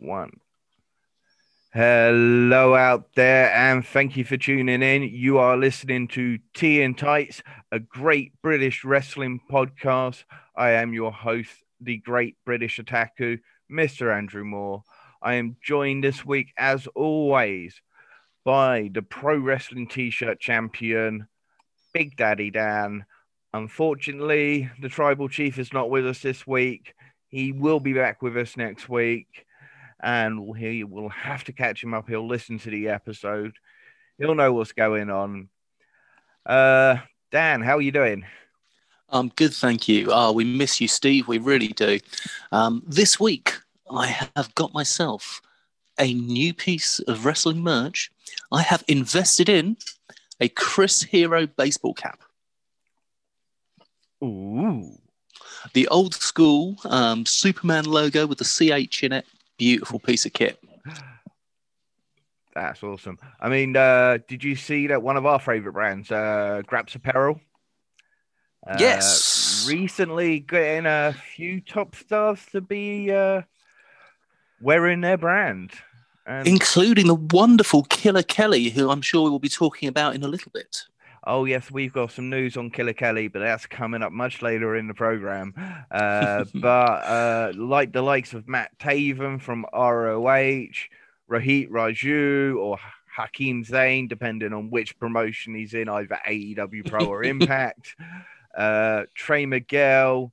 one. Hello out there, and thank you for tuning in. You are listening to Tea and Tights, a great British wrestling podcast. I am your host, the great British Otaku, Mr. Andrew Moore. I am joined this week, as always, by the pro wrestling t shirt champion, Big Daddy Dan. Unfortunately, the tribal chief is not with us this week. He will be back with us next week and he will have to catch him up. He'll listen to the episode. He'll know what's going on. Uh, Dan, how are you doing? I'm good, thank you. Oh, we miss you, Steve. We really do. Um, this week, I have got myself a new piece of wrestling merch. I have invested in a Chris Hero baseball cap. Ooh. The old school um, Superman logo with the CH in it beautiful piece of kit. That's awesome. I mean, uh, did you see that one of our favorite brands, uh, Graps Apparel? Uh, yes. Recently getting a few top stars to be uh, wearing their brand. And... Including the wonderful Killer Kelly, who I'm sure we will be talking about in a little bit. Oh yes, we've got some news on Killer Kelly, but that's coming up much later in the program. Uh, but uh, like the likes of Matt Taven from ROH, Rohit Raju, or Hakeem Zayn, depending on which promotion he's in, either AEW Pro or Impact. uh, Trey Miguel,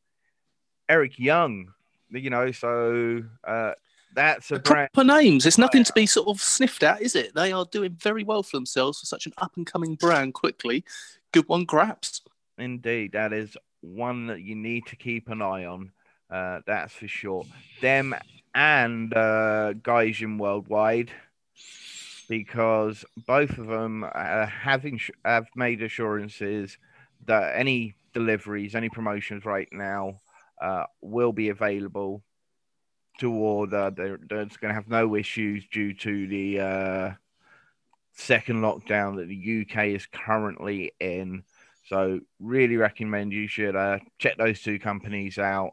Eric Young, you know, so uh, that's a brand- proper names. It's nothing to be sort of sniffed at, is it? They are doing very well for themselves for such an up and coming brand. Quickly, good one, Graps. Indeed, that is one that you need to keep an eye on. Uh, that's for sure. Them and uh, Gaijin Worldwide, because both of them uh, have ins- have made assurances that any deliveries, any promotions right now uh, will be available to order. They're, they're going to have no issues due to the uh, second lockdown that the UK is currently in. So, really recommend you should uh, check those two companies out.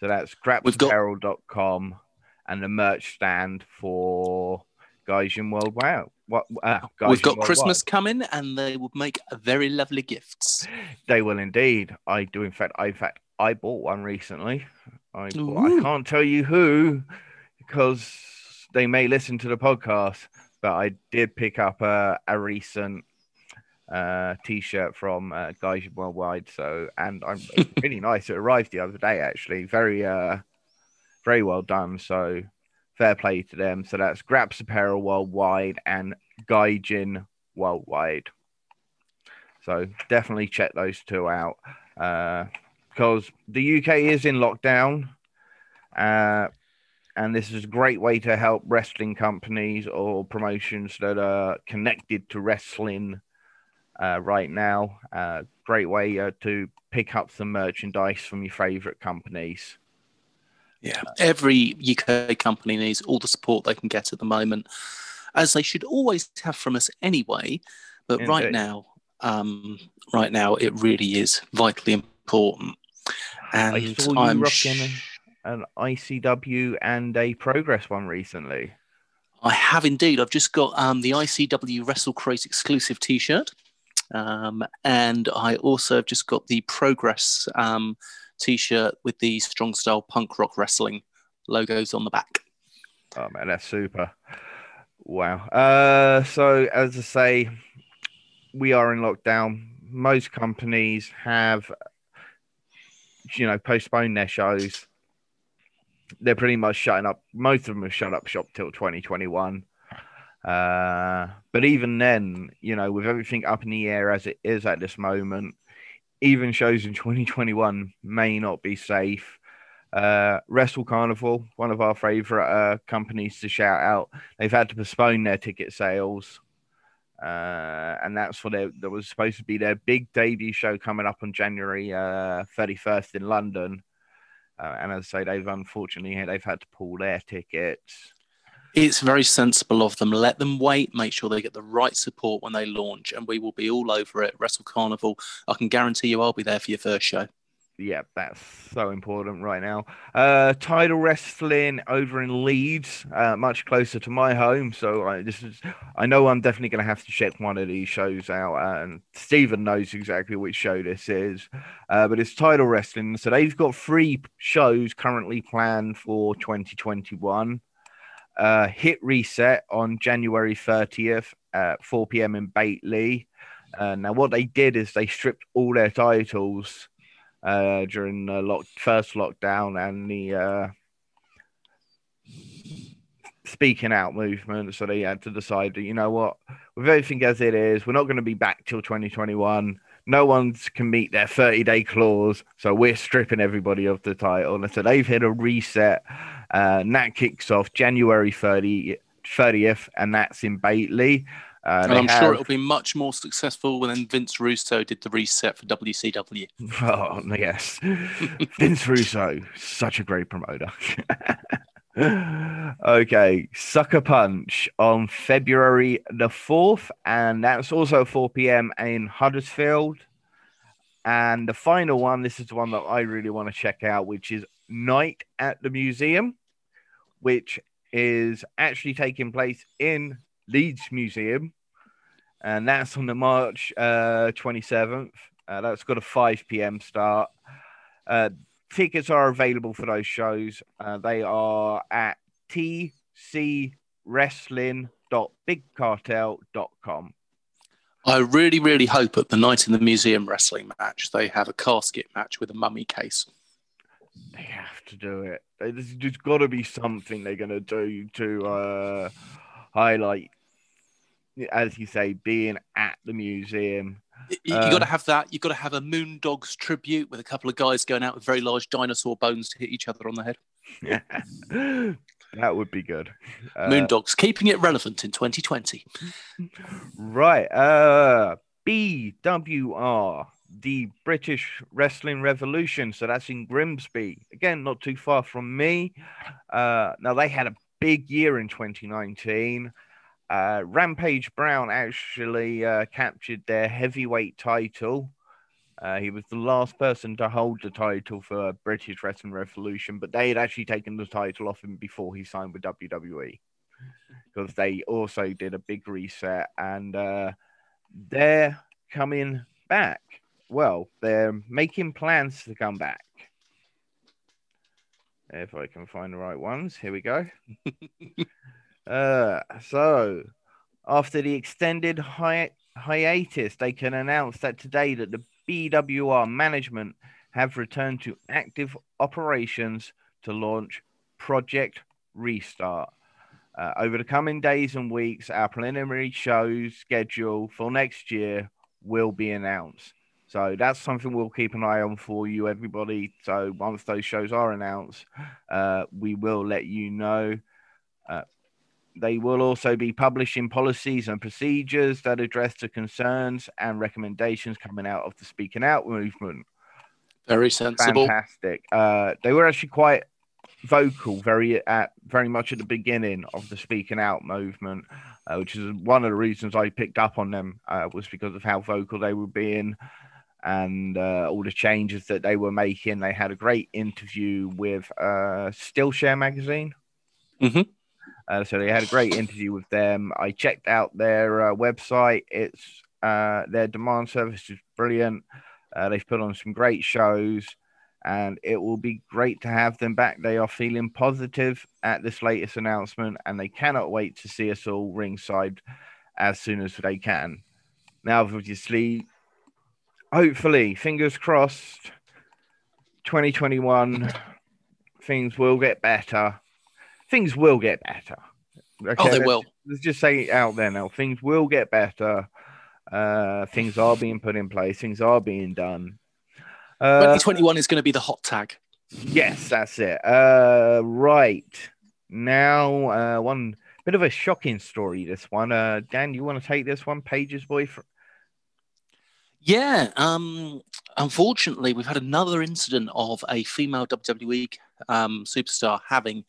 So that's grapsapparel.com got... and the merch stand for Gaijin Worldwide. What, uh, We've got Christmas coming, and they will make very lovely gifts. They will indeed. I do. In fact, I in fact I bought one recently. I, I can't tell you who because they may listen to the podcast, but I did pick up a, a recent uh, t-shirt from uh, Guys Worldwide. So, and I'm really nice. It arrived the other day, actually. Very, uh, very well done. So, fair play to them. So that's Graps Apparel Worldwide and Gaijin Worldwide. So definitely check those two out. Uh, because the UK is in lockdown. Uh, and this is a great way to help wrestling companies or promotions that are connected to wrestling uh, right now. Uh, great way uh, to pick up some merchandise from your favorite companies. Yeah, every UK company needs all the support they can get at the moment, as they should always have from us anyway. But Indeed. right now, um, right now, it really is vitally important. And I saw you I'm rocking an ICW and a Progress one recently. I have indeed. I've just got um, the ICW Wrestle Crate exclusive T-shirt, um, and I also have just got the Progress um, T-shirt with the Strong Style Punk Rock Wrestling logos on the back. Oh man, that's super! Wow. Uh, so as I say, we are in lockdown. Most companies have you know, postpone their shows. They're pretty much shutting up. Most of them have shut up shop till 2021. Uh, but even then, you know, with everything up in the air as it is at this moment, even shows in 2021 may not be safe. Uh, Wrestle Carnival, one of our favorite uh, companies to shout out, they've had to postpone their ticket sales uh, and that's for their that was supposed to be their big debut show coming up on January uh, 31st in London. Uh, and as I say, they've unfortunately they've had to pull their tickets. It's very sensible of them. Let them wait. Make sure they get the right support when they launch, and we will be all over it. Wrestle Carnival. I can guarantee you, I'll be there for your first show. Yeah, that's so important right now. Uh, Tidal Wrestling over in Leeds, uh, much closer to my home. So I this is I know I'm definitely going to have to check one of these shows out. And Stephen knows exactly which show this is, uh, but it's Tidal Wrestling. So they've got three shows currently planned for 2021. Uh, hit reset on January 30th at 4 p.m. in Batley. Uh, now, what they did is they stripped all their titles uh, during the lock, first lockdown and the uh, speaking out movement. So they had to decide that, you know what, with everything as it is, we're not going to be back till 2021. No one's can meet their 30 day clause. So we're stripping everybody of the title. And so they've hit a reset. Uh, and that kicks off January 30, 30th, and that's in Batley. Uh, and I'm have... sure it'll be much more successful when Vince Russo did the reset for WCW. Oh, yes. Vince Russo, such a great promoter. okay, Sucker Punch on February the 4th, and that's also 4 p.m. in Huddersfield. And the final one, this is the one that I really want to check out, which is Night at the Museum, which is actually taking place in Leeds Museum, and that's on the March uh, 27th. Uh, that's got a 5 p.m. start. Uh, tickets are available for those shows. Uh, they are at tcwrestling.bigcartel.com. I really, really hope at the night in the museum wrestling match they have a casket match with a mummy case. They have to do it. There's, there's got to be something they're going to do to uh, highlight, as you say, being at the museum. You, uh, got to have that. You've got to have a Moondogs tribute with a couple of guys going out with very large dinosaur bones to hit each other on the head. Yeah. that would be good. Uh, Moondogs keeping it relevant in 2020. Right. Uh, BWR, the British Wrestling Revolution. So that's in Grimsby. Again, not too far from me. Uh, now they had a big year in 2019. Uh, Rampage Brown actually uh, captured their heavyweight title. Uh, he was the last person to hold the title for British Wrestling Revolution, but they had actually taken the title off him before he signed with WWE because they also did a big reset and uh, they're coming back. Well, they're making plans to come back. If I can find the right ones, here we go. Uh, so, after the extended hi- hiatus, they can announce that today that the BWR management have returned to active operations to launch Project Restart. Uh, over the coming days and weeks, our preliminary shows schedule for next year will be announced. So that's something we'll keep an eye on for you, everybody. So once those shows are announced, uh, we will let you know. Uh, they will also be publishing policies and procedures that address the concerns and recommendations coming out of the Speaking Out movement. Very sensible. Fantastic. Uh, they were actually quite vocal, very at very much at the beginning of the Speaking Out movement, uh, which is one of the reasons I picked up on them uh, was because of how vocal they were being and uh, all the changes that they were making. They had a great interview with uh, Skillshare magazine. Mm-hmm. Uh, so they had a great interview with them. I checked out their uh, website. It's uh, their demand service is brilliant. Uh, they've put on some great shows, and it will be great to have them back. They are feeling positive at this latest announcement, and they cannot wait to see us all ringside as soon as they can. Now, obviously, hopefully, fingers crossed, 2021 things will get better things will get better. Okay? Oh, they let's, will. Let's just say it out there now. Things will get better. Uh, things are being put in place. Things are being done. Uh, 2021 is going to be the hot tag. Yes, that's it. Uh, right now, uh, one bit of a shocking story. This one, uh, Dan, you want to take this one? Paige's boyfriend. Yeah. Um. Unfortunately, we've had another incident of a female WWE um, superstar having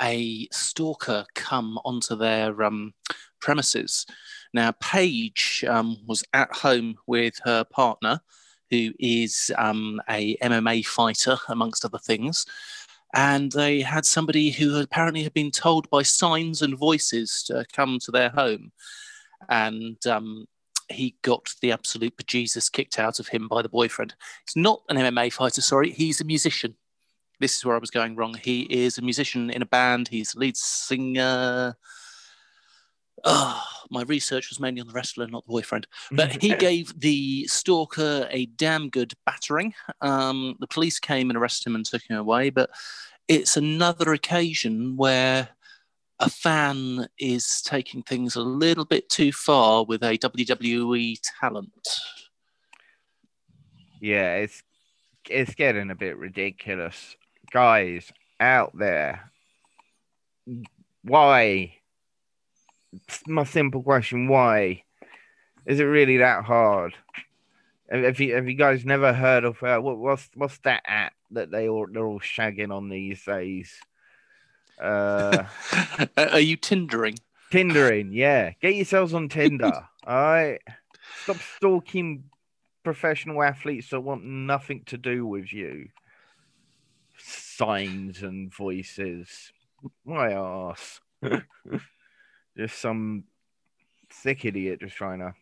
a stalker come onto their um, premises. Now, Paige um, was at home with her partner, who is um, a MMA fighter, amongst other things. And they had somebody who apparently had been told by signs and voices to come to their home. And um, he got the absolute bejesus kicked out of him by the boyfriend. He's not an MMA fighter, sorry, he's a musician. This is where I was going wrong. He is a musician in a band, he's lead singer. Oh, my research was mainly on the wrestler, not the boyfriend. But he gave the stalker a damn good battering. Um, the police came and arrested him and took him away. But it's another occasion where a fan is taking things a little bit too far with a WWE talent. Yeah, it's it's getting a bit ridiculous. Guys out there, why? My simple question: Why is it really that hard? Have you have you guys never heard of uh, what, what's what's that app that they all they're all shagging on these days? Uh, Are you Tindering? Tindering, yeah. Get yourselves on Tinder. all right. Stop stalking professional athletes that want nothing to do with you. Signs and voices. My ass. just some sick idiot just trying to.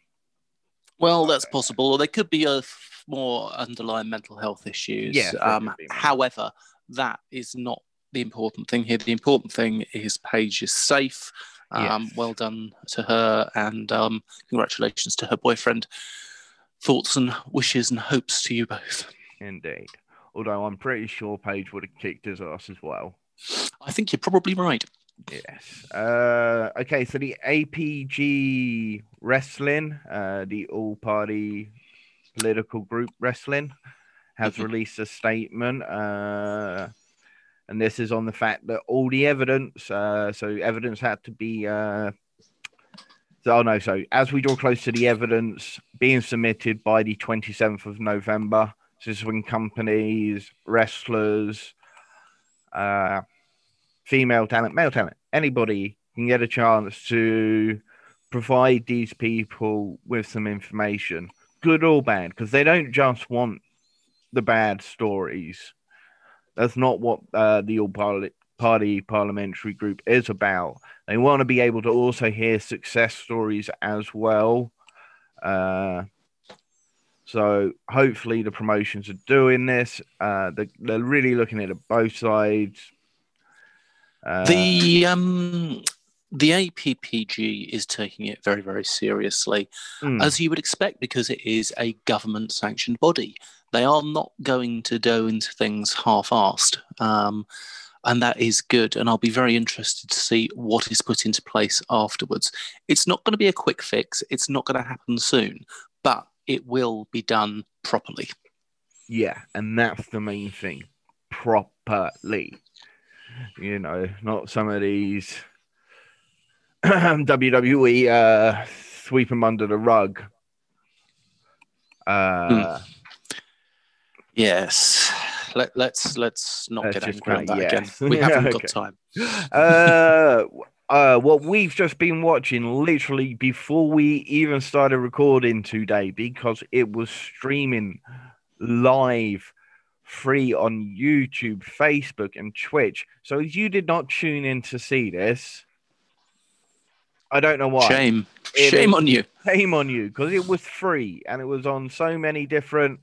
Well, that's possible. Or there could be a f- more underlying mental health issues. Yeah, um, however, that is not the important thing here. The important thing is Paige is safe. Um, yes. Well done to her, and um, congratulations to her boyfriend. Thoughts and wishes and hopes to you both. Indeed. Although I'm pretty sure Paige would have kicked his ass as well. I think you're probably right. Yes. Uh, okay, so the APG Wrestling, uh, the all party political group wrestling, has mm-hmm. released a statement. Uh, and this is on the fact that all the evidence, uh, so evidence had to be, uh, so, oh no, so as we draw close to the evidence being submitted by the 27th of November, when companies, wrestlers, uh, female talent, male talent, anybody can get a chance to provide these people with some information, good or bad, because they don't just want the bad stories that's not what uh, the All Party Parliamentary Group is about. They want to be able to also hear success stories as well. Uh, so hopefully the promotions are doing this. Uh, they're, they're really looking at both sides. Uh, the um, the APPG is taking it very very seriously, mm. as you would expect, because it is a government sanctioned body. They are not going to go into things half-assed. Um, and that is good. And I'll be very interested to see what is put into place afterwards. It's not going to be a quick fix, it's not going to happen soon, but it will be done properly. Yeah, and that's the main thing properly. You know, not some of these WWE uh, sweep them under the rug. Uh, mm. Yes. Let, us let's, let's not let's get angry on that yes. again. We haven't okay. got time. uh, uh, what we've just been watching literally before we even started recording today because it was streaming live free on YouTube, Facebook, and Twitch. So if you did not tune in to see this, I don't know why. Shame. It shame on you. Shame on you because it was free and it was on so many different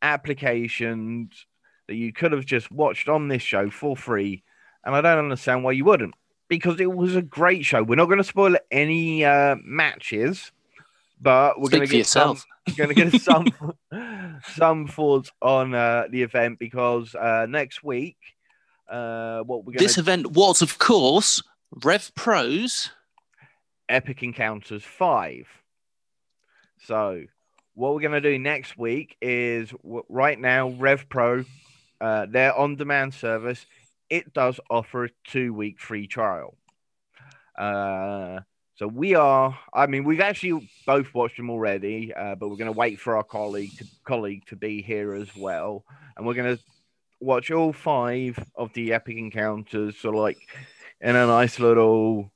applications that you could have just watched on this show for free. And I don't understand why you wouldn't because it was a great show. We're not going to spoil any uh, matches, but we're going to get some. Going to get some some thoughts on uh, the event because uh, next week, uh, what we're going this event was, of course, Rev Pros Epic Encounters Five. So what we're going to do next week is right now, Rev Pro, uh, their on demand service, it does offer a two week free trial. Uh, so we are, I mean, we've actually both watched them already, uh, but we're going to wait for our colleague to, colleague to be here as well. And we're going to watch all five of the epic encounters, so like in a nice little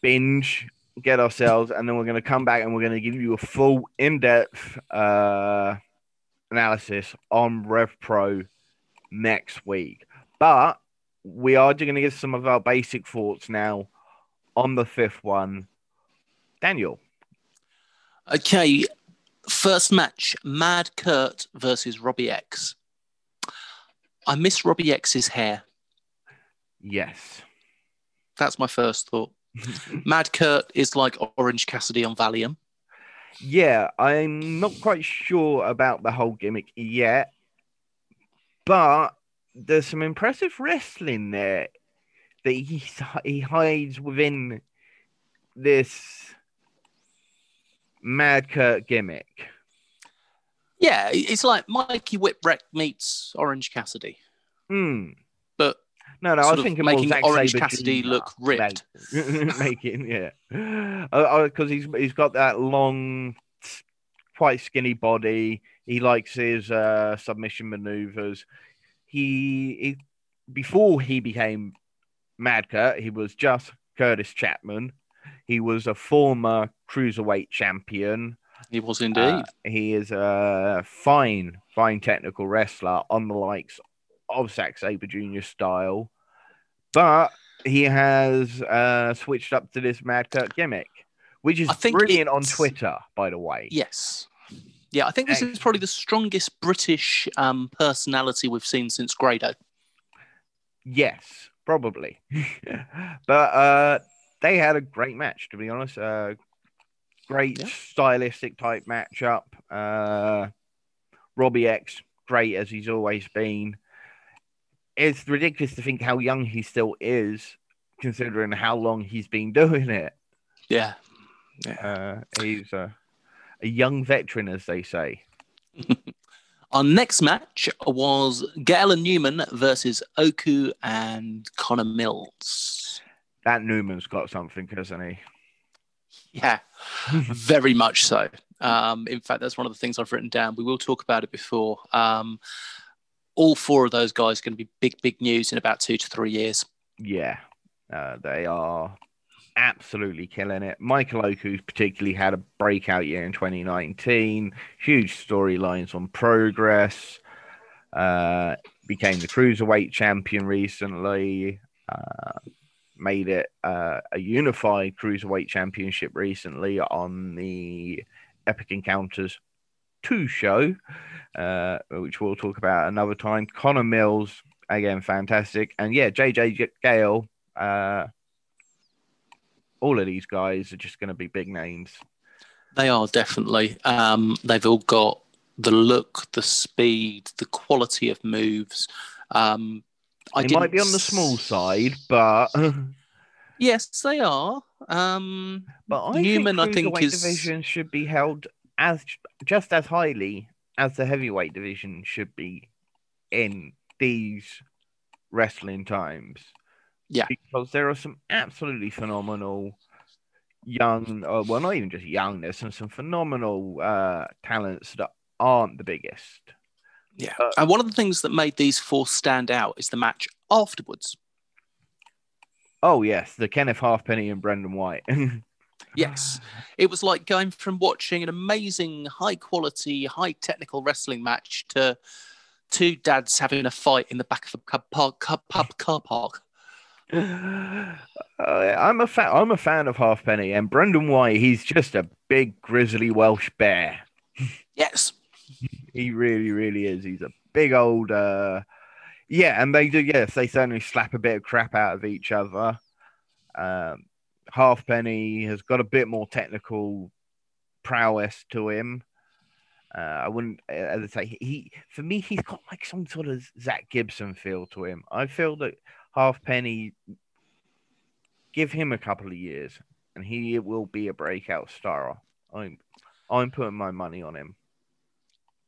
binge get ourselves, and then we're going to come back and we're going to give you a full, in depth uh, analysis on Rev Pro next week. But we are going to give some of our basic thoughts now on the fifth one. Daniel. Okay, first match Mad Kurt versus Robbie X. I miss Robbie X's hair. Yes. That's my first thought. Mad Kurt is like Orange Cassidy on Valium. Yeah, I'm not quite sure about the whole gimmick yet, but there's some impressive wrestling there that he he hides within this Mad Kurt gimmick. Yeah, it's like Mikey Whipwreck meets Orange Cassidy. Hmm. But no, no, I was thinking making Orange Sabre Cassidy Jr. look ripped. making yeah, because he's he's got that long, quite skinny body. He likes his uh, submission maneuvers. He, he before he became Mad Kurt, he was just Curtis Chapman. He was a former cruiserweight champion. He was indeed. Uh, he is a fine, fine technical wrestler on the likes of Zack Sabre Jr. style, but he has uh, switched up to this Mad Kurt gimmick, which is brilliant on Twitter, by the way. Yes. Yeah, I think this is probably the strongest British um, personality we've seen since Grado. Yes, probably. but uh, they had a great match, to be honest. Uh, great yeah. stylistic type matchup. Uh, Robbie X, great as he's always been it's ridiculous to think how young he still is, considering how long he's been doing it. Yeah, yeah. Uh, he's a, a young veteran, as they say. Our next match was Gale and Newman versus Oku and Connor Mills. That Newman's got something, hasn't he? Yeah, very much so. Um, in fact, that's one of the things I've written down. We will talk about it before. Um, all four of those guys are going to be big, big news in about two to three years. Yeah, uh, they are absolutely killing it. Michael Oku particularly had a breakout year in 2019. Huge storylines on progress. Uh, became the cruiserweight champion recently. Uh, made it uh, a unified cruiserweight championship recently on the Epic Encounters 2 show uh, which we'll talk about another time. Connor Mills, again, fantastic. And yeah, JJ Gale, uh, all of these guys are just going to be big names. They are definitely. Um, they've all got the look, the speed, the quality of moves. Um, I they might be on the small side, but yes, they are. Um, but I Newman, think I think, is division should be held as just as highly as the heavyweight division should be in these wrestling times. Yeah. Because there are some absolutely phenomenal young, uh, well, not even just young, there's some, some phenomenal uh, talents that aren't the biggest. Yeah. Uh, and one of the things that made these four stand out is the match afterwards. Oh, yes. The Kenneth Halfpenny and Brendan White. Yes. It was like going from watching an amazing, high quality, high technical wrestling match to two dads having a fight in the back of a pub, park, pub car park. Uh, I'm a fan. I'm a fan of Halfpenny and Brendan White. He's just a big grizzly Welsh bear. Yes, he really, really is. He's a big old. Uh... Yeah, and they do. Yes, they certainly slap a bit of crap out of each other. Um, Halfpenny has got a bit more technical prowess to him. Uh, I wouldn't, as I say, he for me he's got like some sort of Zack Gibson feel to him. I feel that Halfpenny, give him a couple of years, and he will be a breakout star. I'm, I'm putting my money on him.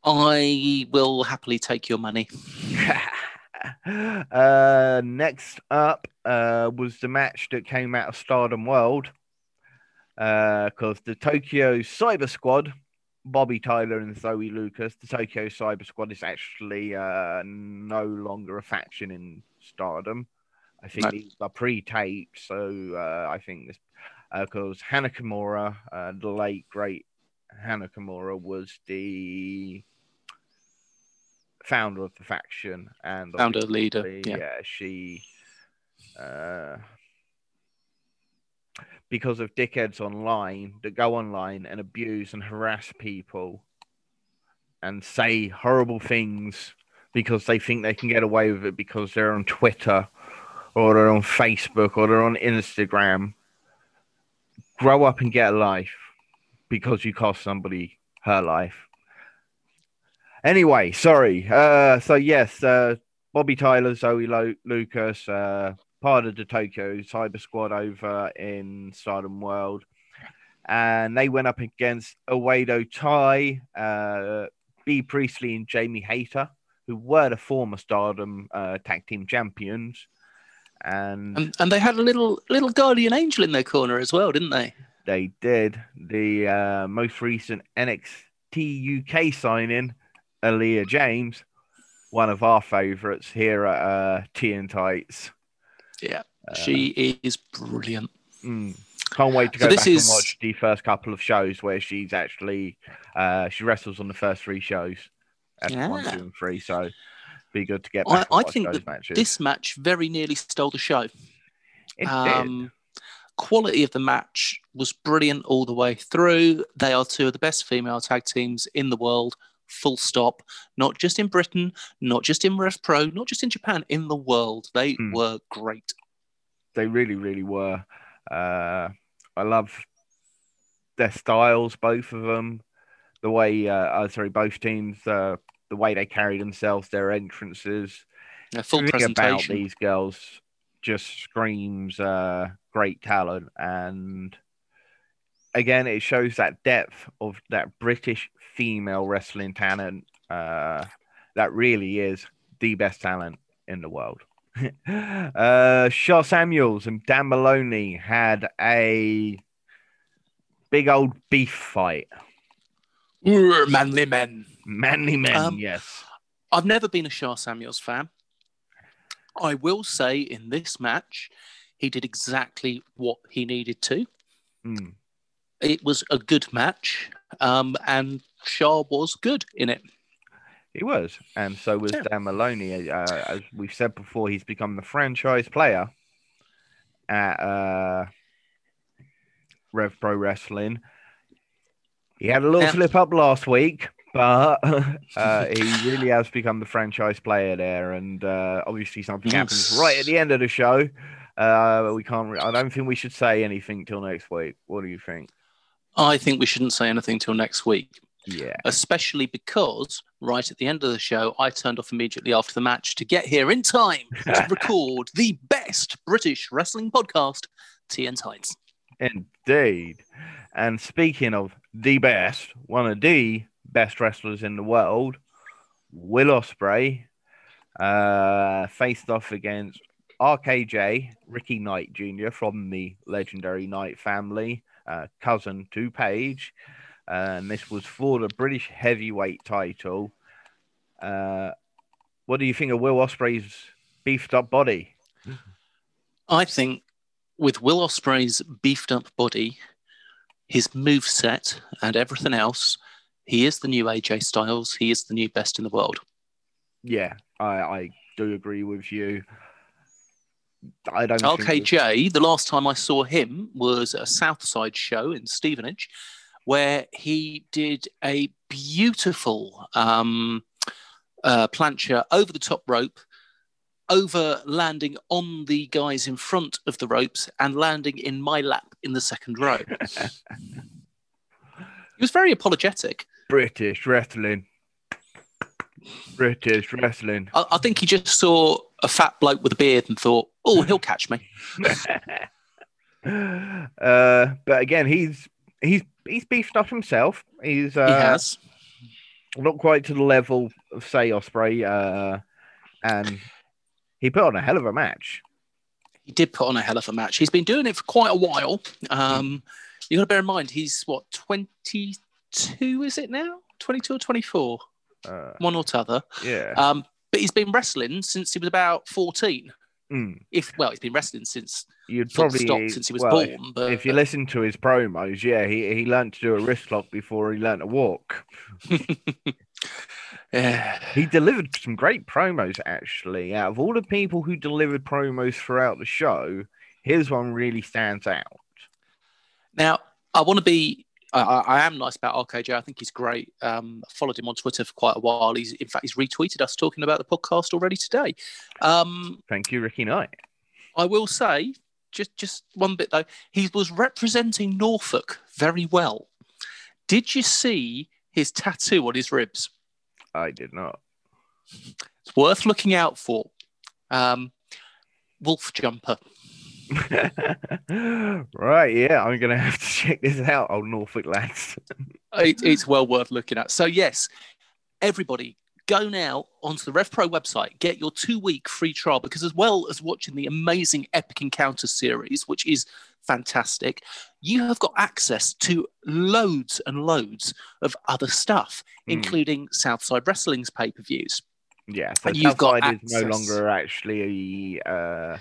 I will happily take your money. uh, next up uh, was the match that came out of Stardom World because uh, the Tokyo Cyber Squad, Bobbi Tyler and Zoe Lucas, the Tokyo Cyber Squad is actually uh, no longer a faction in Stardom. I think no. these are pre-taped, so uh, I think this because uh, Hana Kimura, uh, the late great Hana Kimura, was the founder of the faction and founder leader. Yeah. yeah, she. Uh, because of dickheads online that go online and abuse and harass people and say horrible things because they think they can get away with it because they're on Twitter or they're on Facebook or they're on Instagram. Grow up and get a life because you cost somebody her life. Anyway, sorry. Uh, so yes, uh, Bobbi Tyler, Zoe Lo- Lucas, uh, part of the Tokyo Cyber Squad over in Stardom World, and they went up against Oedo Tai, uh, Bea Priestley, and Jamie Hayter, who were the former Stardom uh, Tag Team Champions. And, and, and they had a little little guardian angel in their corner as well, didn't they? They did. The uh, most recent NXT UK signing, Aleah James, one of our favourites here at uh, Tea and Tights. Yeah, uh, she is brilliant. Mm, can't wait to go so back is... and watch the first couple of shows where she's actually uh, she wrestles on the first three shows, yeah. one, two, and three. So be good to get back. I, I think that matches. this match very nearly stole the show. It um, did. Quality of the match was brilliant all the way through. They are two of the best female tag teams in the world. Full stop. Not just in Britain, not just in Rev Pro, not just in Japan, in the world. They mm. were great. They really, really were. Uh, I love their styles, both of them. The way, uh, uh, sorry, both teams, uh, the way they carry themselves, their entrances. A full presentation about these girls just screams uh, great talent, and again, it shows that depth of that British female wrestling talent. Uh, that really is the best talent in the world. uh, Sha Samuels and Dan Moloney had a big old beef fight. Manly men. Manly men, um, yes. I've never been a Sha Samuels fan. I will say in this match, he did exactly what he needed to. Mm. It was a good match, um, and Sha was good in it. He was, and so was yeah. Dan Moloney. Uh, as we've said before, he's become the franchise player at uh, Rev Pro Wrestling. He had a little yeah. slip up last week, but uh, he really has become the franchise player there. And uh, obviously, something happens right at the end of the show. Uh, we can't. Re- I don't think we should say anything till next week. What do you think? I think we shouldn't say anything till next week yeah. Especially because right at the end of the show, I turned off immediately after the match to get here in time to record the best British wrestling podcast, and Tights. Indeed. And speaking of the best, one of the best wrestlers in the world, Will Ospreay, uh, faced off against RKJ, Ricky Knight Jr. from the legendary Knight family, uh, cousin to Paige and this was for the British heavyweight title. Uh, what do you think of Will Ospreay's beefed up body? I think with Will Ospreay's beefed up body, his move set, and everything else, he is the new AJ Styles. He is the new best in the world. Yeah, I, I do agree with you. I don't. Know. RKJ. The last time I saw him was a Southside show in Stevenage, where he did a beautiful um, uh, plancha over the top rope, over landing on the guys in front of the ropes and landing in my lap in the second row. he was very apologetic. British wrestling. British wrestling. I, I think he just saw a fat bloke with a beard and thought, "Oh, he'll catch me." uh, but again, he's he's he's beefed up himself. He's uh, he has not quite to the level of say Ospreay, uh, and he put on a hell of a match. He did put on a hell of a match. He's been doing it for quite a while. Um, you got to bear in mind he's what twenty two is it now? Twenty two or twenty four? Uh, One or t'other. Yeah. Um, but he's been wrestling since he was about fourteen. Mm. If well, he's been wrestling since you'd probably stopped since he was well, born. But if you listen to his promos, yeah, he he learned to do a wrist lock before he learned to walk. Yeah. He delivered some great promos, actually. Out of all the people who delivered promos throughout the show, his one really stands out. Now, I want to be. I, I am nice about RKJ. I think he's great. Um, I followed him on Twitter for quite a while. He's in fact he's retweeted us talking about the podcast already today. Um, Thank you, Ricky Knight. I will say just just one bit though. He was representing Norfolk very well. Did you see his tattoo on his ribs? I did not. It's worth looking out for. Um, wolf jumper. right, yeah, I'm gonna have to check this out, old Norfolk lads. it, it's well worth looking at. So yes, everybody go now onto the RevPro website, get your two week free trial because as well as watching the amazing Epic Encounter series, which is fantastic, you have got access to loads and loads of other stuff, mm. including Southside Wrestling's pay per views. Yeah, so and you've got is no longer actually uh,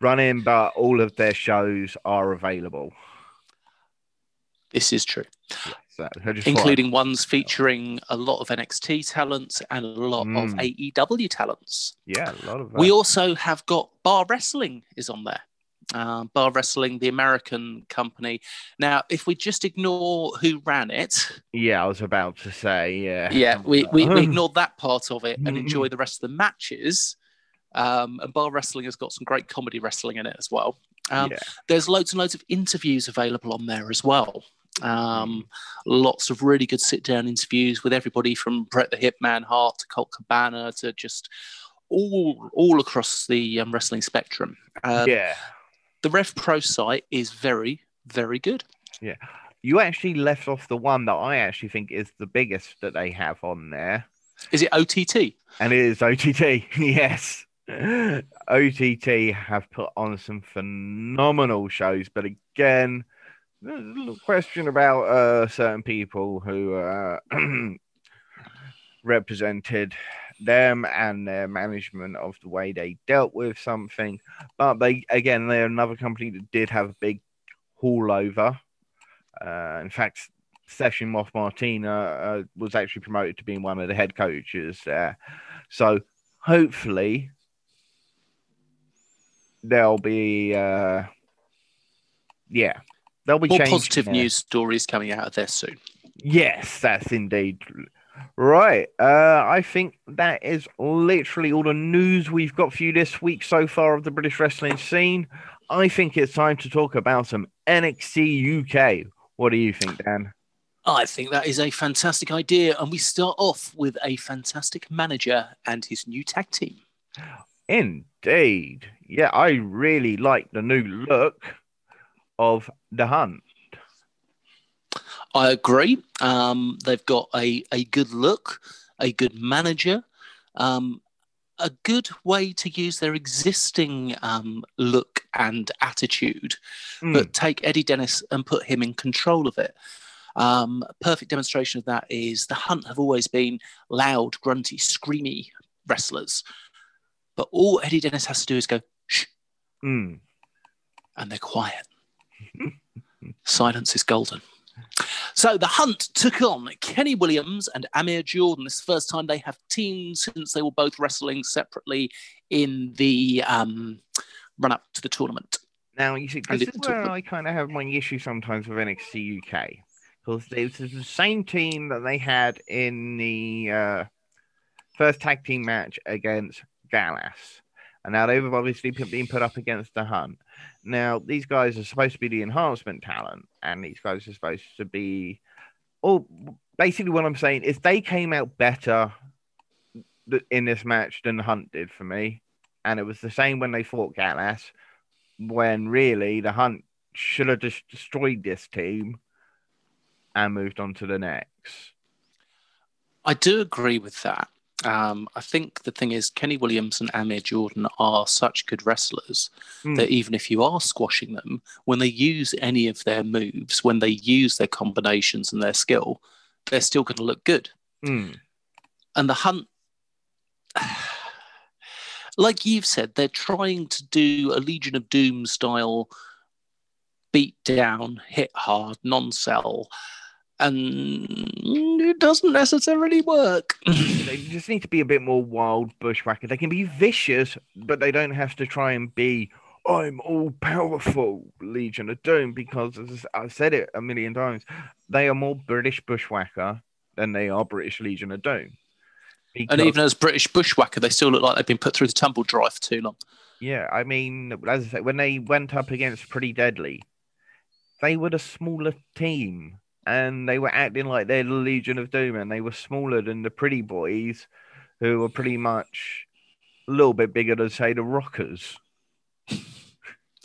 running, but all of their shows are available. This is true. Including ones featuring a lot of NXT talents and a lot mm. of AEW talents. Yeah, a lot of. That. We also have got Bar Wrestling is on there. Uh, Bar Wrestling, the American company. Now, if we just ignore who ran it. Yeah, I was about to say, yeah. Yeah, we, we, we ignored that part of it and enjoy the rest of the matches. Um, and Bar Wrestling has got some great comedy wrestling in it as well. Um, yeah. There's loads and loads of interviews available on there as well. Um, lots of really good sit down interviews with everybody from Bret the Hitman Hart to Colt Cabana to just all all across the um, wrestling spectrum. Um, yeah, the Rev Pro site is very very good. Yeah, you actually left off the one that I actually think is the biggest that they have on there. Is it OTT? And it is OTT. yes. OTT have put on some phenomenal shows, but again, there's a little question about uh, certain people who uh, represented them and their management of the way they dealt with something. But they, again, they're another company that did have a big haul over. Uh, in fact, Session Moth Martina uh, was actually promoted to being one of the head coaches there. So hopefully there'll be, uh, yeah, There'll be more positive there. news stories coming out of there soon. Yes, that's indeed right. Uh, I think that is literally all the news we've got for you this week so far of the British wrestling scene. I think it's time to talk about some NXT UK. What do you think, Dan? I think that is a fantastic idea. And we start off with a fantastic manager and his new tag team. Indeed. Yeah, I really like the new look of the hunt. I agree. Um, they've got a, a good look, a good manager, um, a good way to use their existing um, look and attitude, mm. but take Eddie Dennis and put him in control of it. Um, perfect demonstration of that is the Hunt have always been loud, grunty, screamy wrestlers, but all Eddie Dennis has to do is go shh, mm. and they're quiet. Silence is golden. So the hunt took on Kenny Williams and Amir Jordan. This first time they have teamed since they were both wrestling separately in the um, run up to the tournament. Now, you see, this is where I kind of have my issue sometimes with NXT UK because this is the same team that they had in the uh, first tag team match against Gallus. And now they've obviously been put up against the Hunt. Now, these guys are supposed to be the enhancement talent, and these guys are supposed to be. Oh, basically, what I'm saying is they came out better in this match than Hunt did for me. And it was the same when they fought Gallus, when really the Hunt should have just destroyed this team and moved on to the next. I do agree with that. Um, I think the thing is, Kenny Williams and Amir Jordan are such good wrestlers mm. that even if you are squashing them, when they use any of their moves, when they use their combinations and their skill, they're still going to look good. Mm. And the hunt, like you've said, they're trying to do a Legion of Doom style beat down, hit hard, non sell and it doesn't necessarily work. they just need to be a bit more wild bushwhacker. They can be vicious, but they don't have to try and be I'm all powerful Legion of Doom because as I've said it a million times, they are more British bushwhacker than they are British Legion of Doom. Because, and even as British bushwhacker, they still look like they've been put through the tumble drive for too long. Yeah, I mean, as I say, when they went up against Pretty Deadly, they were a smaller team and they were acting like they're the Legion of Doom and they were smaller than the Pretty Boys, who were pretty much a little bit bigger than, say, the Rockers.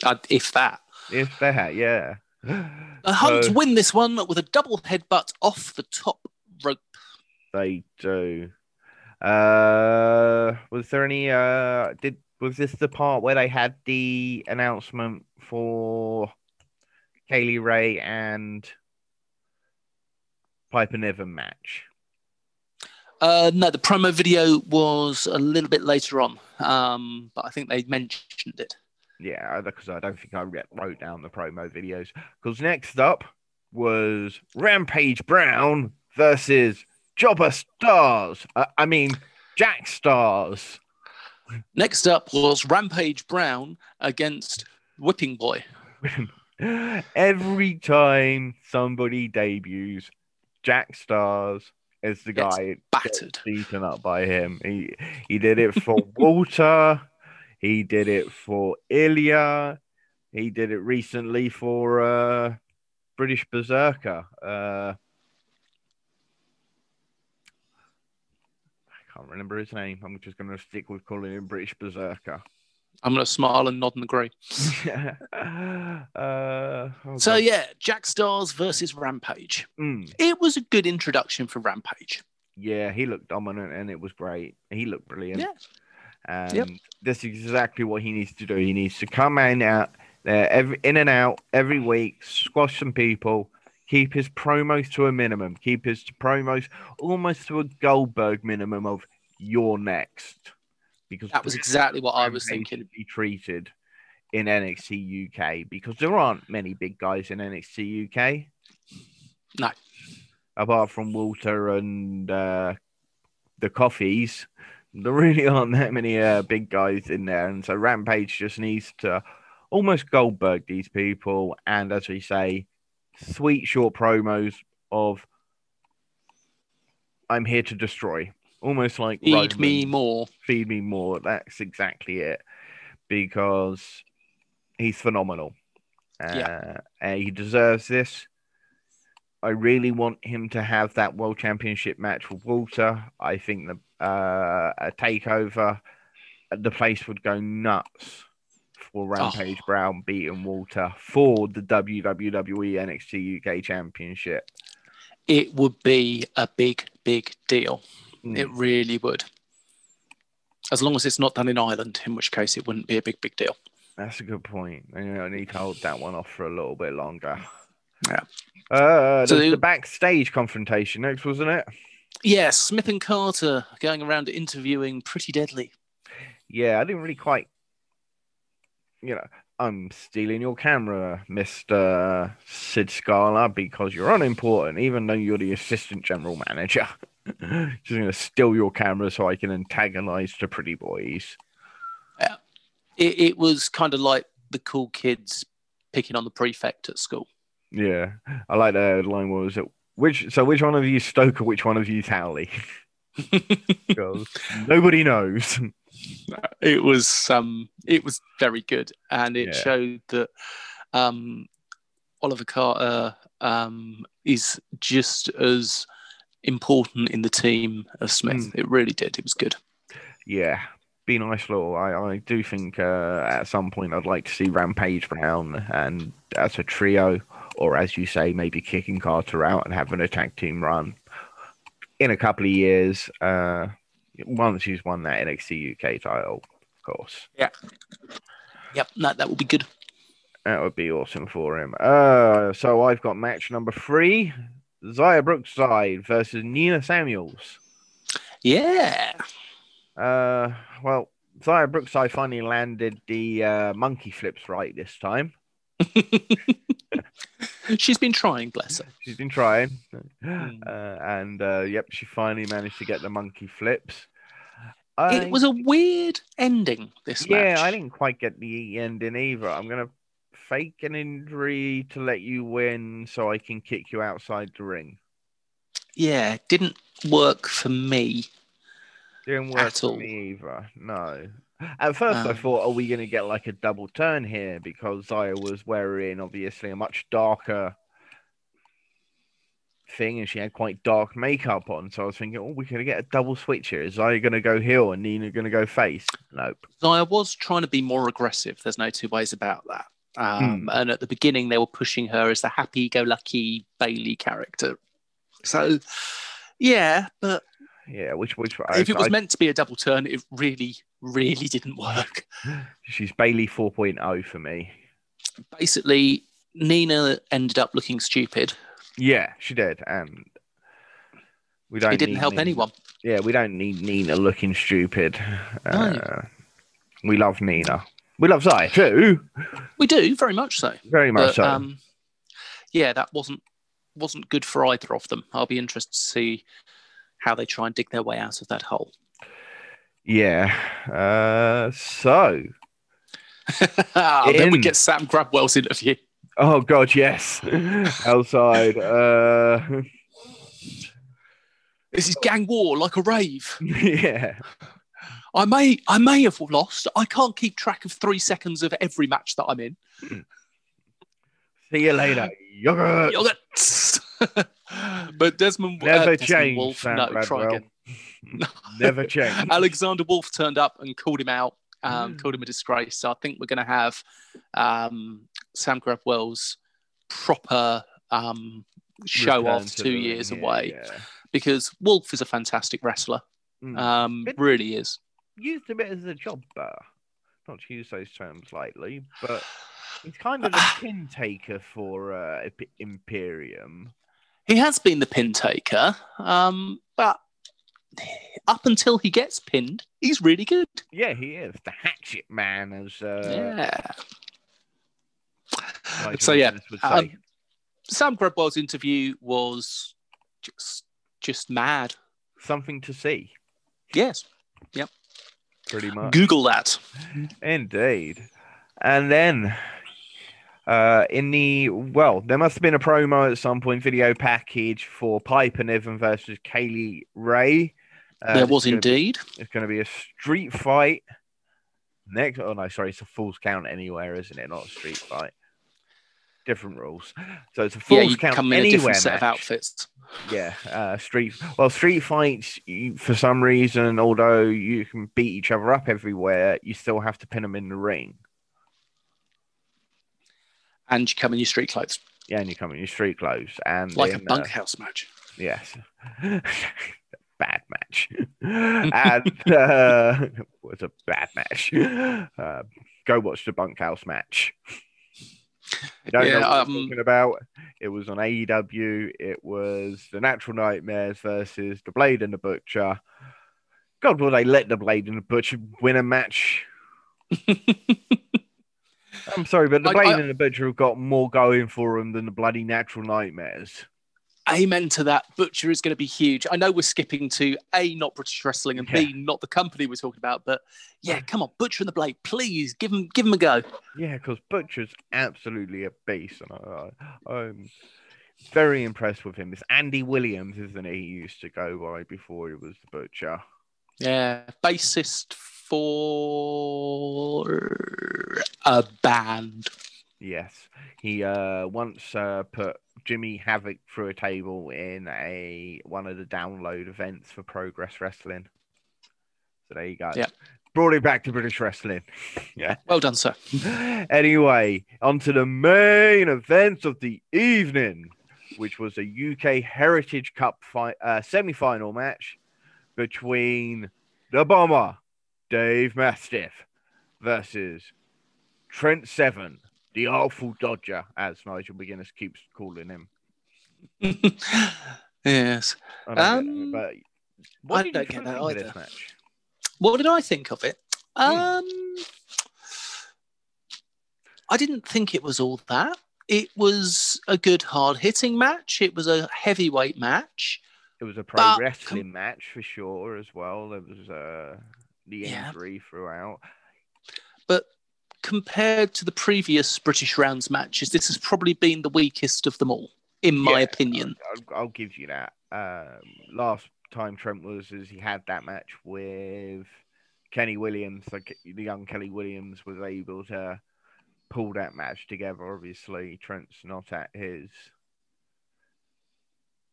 Uh, if that. If that, yeah. The Hunt so, win this one with a double headbutt off the top rope. They do. Uh, was there any? Uh, did was this the part where they had the announcement for Kay Lee Ray and Piper Niven match? Uh, no, the promo video was a little bit later on, um, but I think they mentioned it. Yeah, because I don't think I wrote down the promo videos. Because next up was Rampage Brown versus Jobber Stars. Uh, I mean, Jack Starz. Next up was Rampage Brown against Whipping Boy. Every time somebody debuts, Jack Starz is the guy battered, beaten up by him. He he did it for Walter. He did it for Ilja. He did it recently for uh, British Berserker. Uh, I can't remember his name. I'm just going to stick with calling him British Berserker. I'm going to smile and nod and agree. uh, oh so, God. yeah, Jack Starz versus Rampage. Mm. It was a good introduction for Rampage. Yeah, he looked dominant and it was great. He looked brilliant. Yeah. And yep. this is exactly what he needs to do. He needs to come in out there every in and out every week, squash some people, keep his promos to a minimum, keep his promos almost to a Goldberg minimum of you're next. Because that was exactly what I was thinking. be treated in NXT UK because there aren't many big guys in NXT UK. No. Apart from Walter and uh, the Coffeys, there really aren't that many uh, big guys in there, and so Rampage just needs to almost Goldberg these people, and as we say, sweet short promos of "I'm here to destroy," almost like feed Roman, me more, feed me more. That's exactly it, because he's phenomenal. Uh, yeah. he deserves this. I really want him to have that world championship match with Walter. I think the uh, a takeover, the place would go nuts for Rampage oh. Brown beating Walter for the WWE NXT UK Championship. It would be a big, big deal. Mm. It really would. As long as it's not done in Ireland, in which case it wouldn't be a big, big deal. That's a good point. I need to hold that one off for a little bit longer. Yeah. Uh, so the, the backstage confrontation next, wasn't it? Yes, Smith and Carter going around interviewing Pretty Deadly. Yeah, I didn't really quite, you know, I'm stealing your camera, Mr. Sid Scala, because you're unimportant, even though you're the assistant general manager. Just going to steal your camera so I can antagonize the pretty boys. Yeah. It, it was kind of like the cool kids picking on the prefect at school. Yeah. I like the line was it which so which one of you Stoker, which one of you Howley? nobody knows. It was um it was very good and it yeah. showed that um Oliver Carter um is just as important in the team of Smith. Mm. It really did. It was good. Yeah. Be nice little. I, I do think uh, at some point I'd like to see Rampage Brown and as a trio or as you say, maybe kicking Carter out and having a tag team run in a couple of years. Uh, once he's won that NXT UK title, of course. Yeah. Yep, that that would be good. That would be awesome for him. Uh, so I've got match number three: Xia Brookside versus Nina Samuels. Yeah. Uh, well, Xia Brookside finally landed the uh, monkey flips right this time. She's been trying, bless her. She's been trying, Mm. uh, and uh, yep, she finally managed to get the monkey flips. It was a weird ending. This yeah, match. I didn't quite get the ending either. I'm gonna fake an injury to let you win, so I can kick you outside the ring. Yeah, didn't work for me. Didn't work for all. me either. No. At first, I Um, thought, are we going to get like a double turn here? Because Xia was wearing obviously a much darker thing and she had quite dark makeup on. So I was thinking, oh, we're going to get a double switch here. Is Xia going to go heel and Nina going to go face? Nope. Xia was trying to be more aggressive. There's no two ways about that. Um, Hmm. And at the beginning, they were pushing her as the happy-go-lucky Bayley character. So, yeah, but Yeah, which, which, if it was I- meant to be a double turn, it really, really didn't work. she's Bayley 4.0 for me. Basically, Nina ended up looking stupid. Yeah, she did. And we don't It didn't help Nina- anyone. Yeah, we don't need Nina looking stupid. No. Uh, we love Nina. We love Xia too. We do very much so. Very much But, so. um, yeah, that wasn't wasn't good for either of them. I'll be interested to see how they try and dig their way out of that hole. yeah. Uh, so, Ah, then we get Sam Gradwell's interview. oh god, yes. Outside. Uh, This is gang war like a rave. yeah. I may I may have lost. I can't keep track of three seconds of every match that I'm in. See you later. Yogurt. Yogurt. but Desmond, uh, Never Desmond change, Wolfe, no, try again. Never change. Alexander Wolfe turned up and called him out, um, Mm. called him a disgrace. So I think we're going to have um, Sam Gradwell's proper um, show Return off two the years ring, away yeah, yeah. because Wolfe is a fantastic wrestler. Mm. Um, really is. Used a bit as a jobber. Not to use those terms lightly, but he's kind of the pin taker for uh, Imperium. He has been the pin taker, um, but up until he gets pinned, he's really good. Yeah, he is the hatchet man, as uh, yeah. So, yeah, McGuinness would say. um, Sam Gradwell's interview was just just mad. something to see, Yes, pretty much. Google that. Indeed. And then uh, in the well, there must have been a promo at some point, video package for Piper Niven versus Kay Lee Ray. Uh, there was gonna be- indeed. it's going to be a street fight. Next, oh no, sorry, it's a falls count anywhere, isn't it? Not a street fight. Different rules. So it's a Yeah, falls you count come in a anywhere different set of outfits. Yeah, uh, street. Well, street fights you, for some reason, although you can beat each other up everywhere, you still have to pin them in the ring. And you come in your street clothes, Yeah, and you come in your street clothes, and like a then, uh, bunkhouse match. yes, bad match, and uh, it was a bad match. Uh, go watch the bunkhouse match. You don't Yeah, know what um, I'm talking about. It was on AEW. It was the Natural Nightmares versus the Blade and the Butcher. God, will they let the Blade and the Butcher win a match? I'm sorry, but the I- Blade I- and the Butcher have got more going for them than the bloody Natural Nightmares. Amen to that. Butcher is going to be huge. I know we're skipping to A, not British wrestling, and B, not the company we're talking about, but yeah, come on, Butcher and the Blade, please give him, give him a go. Yeah, because Butcher's absolutely a beast, and I, I, I'm very impressed with him. It's Andy Williams, isn't he? He used to go by before he was the Butcher. Yeah, bassist for a band. Yes, he uh, once uh, put Jimmy Havoc through a table in a one of the download events for Progress Wrestling. So there you go. Yeah. Brought it back to British wrestling. yeah. Well done, sir. anyway, on to the main event of the evening, which was a UK Heritage Cup fi- uh, semi-final match between the Bomber, Dave Mastiff, versus Trent Seven, the Awful Dodger, as Nigel McGuinness keeps calling him. yes. I don't Um, get that, but what I did don't get that either. match? What did I think of it? Hmm. Um, I didn't think it was all that. it was a good hard hitting match. It was a heavyweight match. It was a pro but, wrestling com- match for sure as well. There was uh, the injury yeah. throughout. Compared to the previous British rounds matches, this has probably been the weakest of them all, in my yeah, opinion. I'll, I'll, give you that. Um, last time Trent was, as he had that match with Kenny Williams, like the young Kenny Williams was able to pull that match together. Obviously, Trent's not at his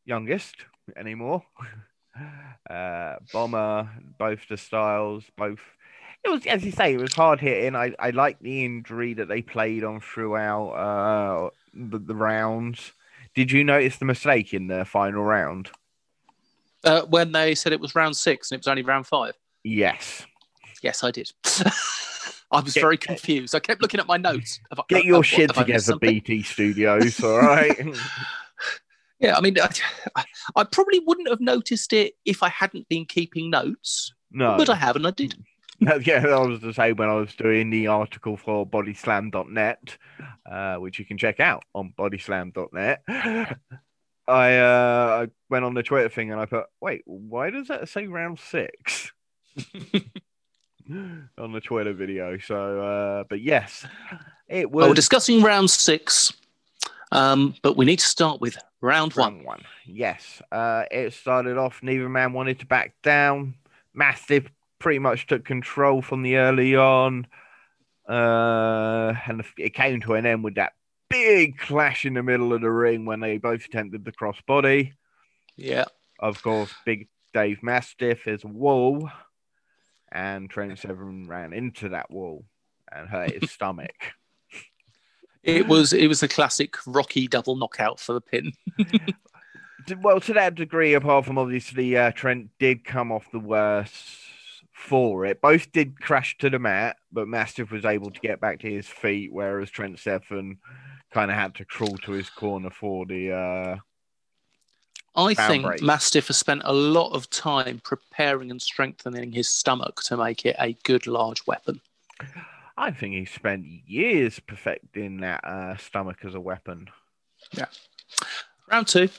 youngest anymore. uh, Bomber, both the styles, both. It was, as you say, it was hard hitting. I, I like the injury that they played on throughout uh, the, the rounds. Did you notice the mistake in the final round? Uh, when they said it was round six and it was only round five? Yes. Yes, I did. I was get, very confused. I kept looking at my notes. Get your shit together, BT Studios. All right. yeah, I mean, I, I, probably wouldn't have noticed it if I hadn't been keeping notes. No, but I have, and I did. yeah, I was to say when I was doing the article for bodyslam.net, uh, which you can check out on bodyslam.net. I uh, I went on the Twitter thing and I put, wait, why does that say round six? on the Twitter video. So, uh, but yes, it was. We're discussing round six, um, but we need to start with round, round one. one. Yes, uh, it started off. Neither man wanted to back down. Mastiff pretty much took control from the early on, uh, and it came to an end with that big clash in the middle of the ring when they both attempted the crossbody. Yeah. Of course, big Dave Mastiff is wall and Trent Seven ran into that wall and hurt his stomach. It was it was a classic Rocky double knockout for the pin. well, to that degree, apart from obviously uh, Trent did come off the worst for it. Both did crash to the mat, but Mastiff was able to get back to his feet, whereas Trent Seven kind of had to crawl to his corner for the uh, I think break. Mastiff has spent a lot of time preparing and strengthening his stomach to make it a good large weapon. I think he spent years perfecting that uh, stomach as a weapon. Yeah. Round two.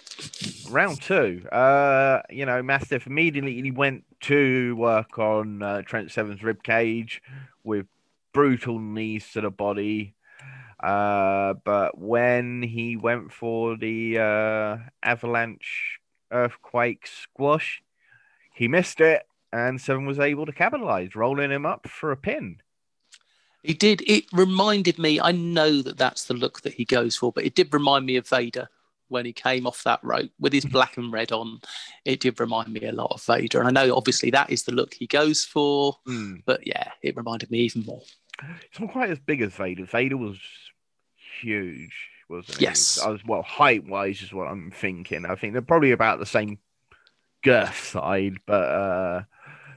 Round two. Uh, you know, Mastiff immediately went to work on uh, Trent Seven's rib cage with brutal knees to the body. Uh, but when he went for the uh, avalanche earthquake squash, he missed it, and Seven was able to capitalize, rolling him up for a pin. He did. It reminded me. I know that that's the look that he goes for, but it did remind me of Vader when he came off that rope with his black and red on. It did remind me a lot of Vader, and I know obviously that is the look he goes for. Mm. But yeah, it reminded me even more. It's not quite as big as Vader. Vader was huge, wasn't yes. it? Yes. well, height wise is what I'm thinking. I think they're probably about the same girth side, but uh,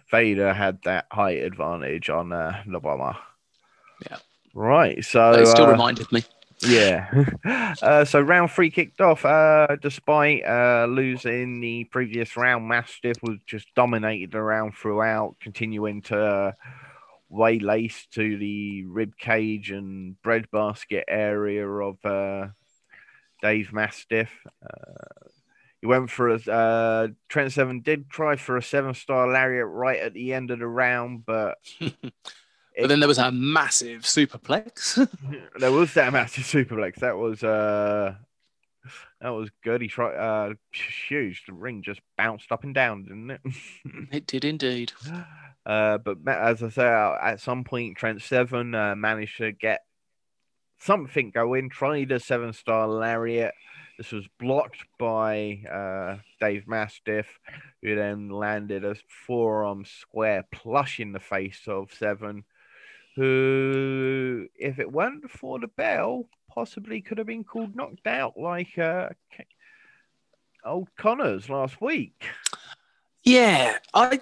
Vader had that height advantage on uh, bomber. Yeah. Right. So it still uh, reminded me. Yeah. uh, so round three kicked off. Uh, despite uh, losing the previous round, Mastiff was just dominated the round throughout, continuing to way laced to the rib cage and breadbasket area of uh, Dave Mastiff. Uh, he went for a uh, Trent Seven did try for a seven star lariat right at the end of the round, but. but then there was a massive superplex. there was that massive superplex. That was uh, that was good. He tried uh, huge. The ring just bounced up and down, didn't it? it did indeed. Uh, but as I say, uh, at some point, Trent Seven uh, managed to get something going. Tried a seven star lariat. This was blocked by uh, Dave Mastiff, who then landed a forearm square plush in the face of Seven, who, if it weren't for the bell, possibly could have been called knocked out like uh, old Connors last week. Yeah, I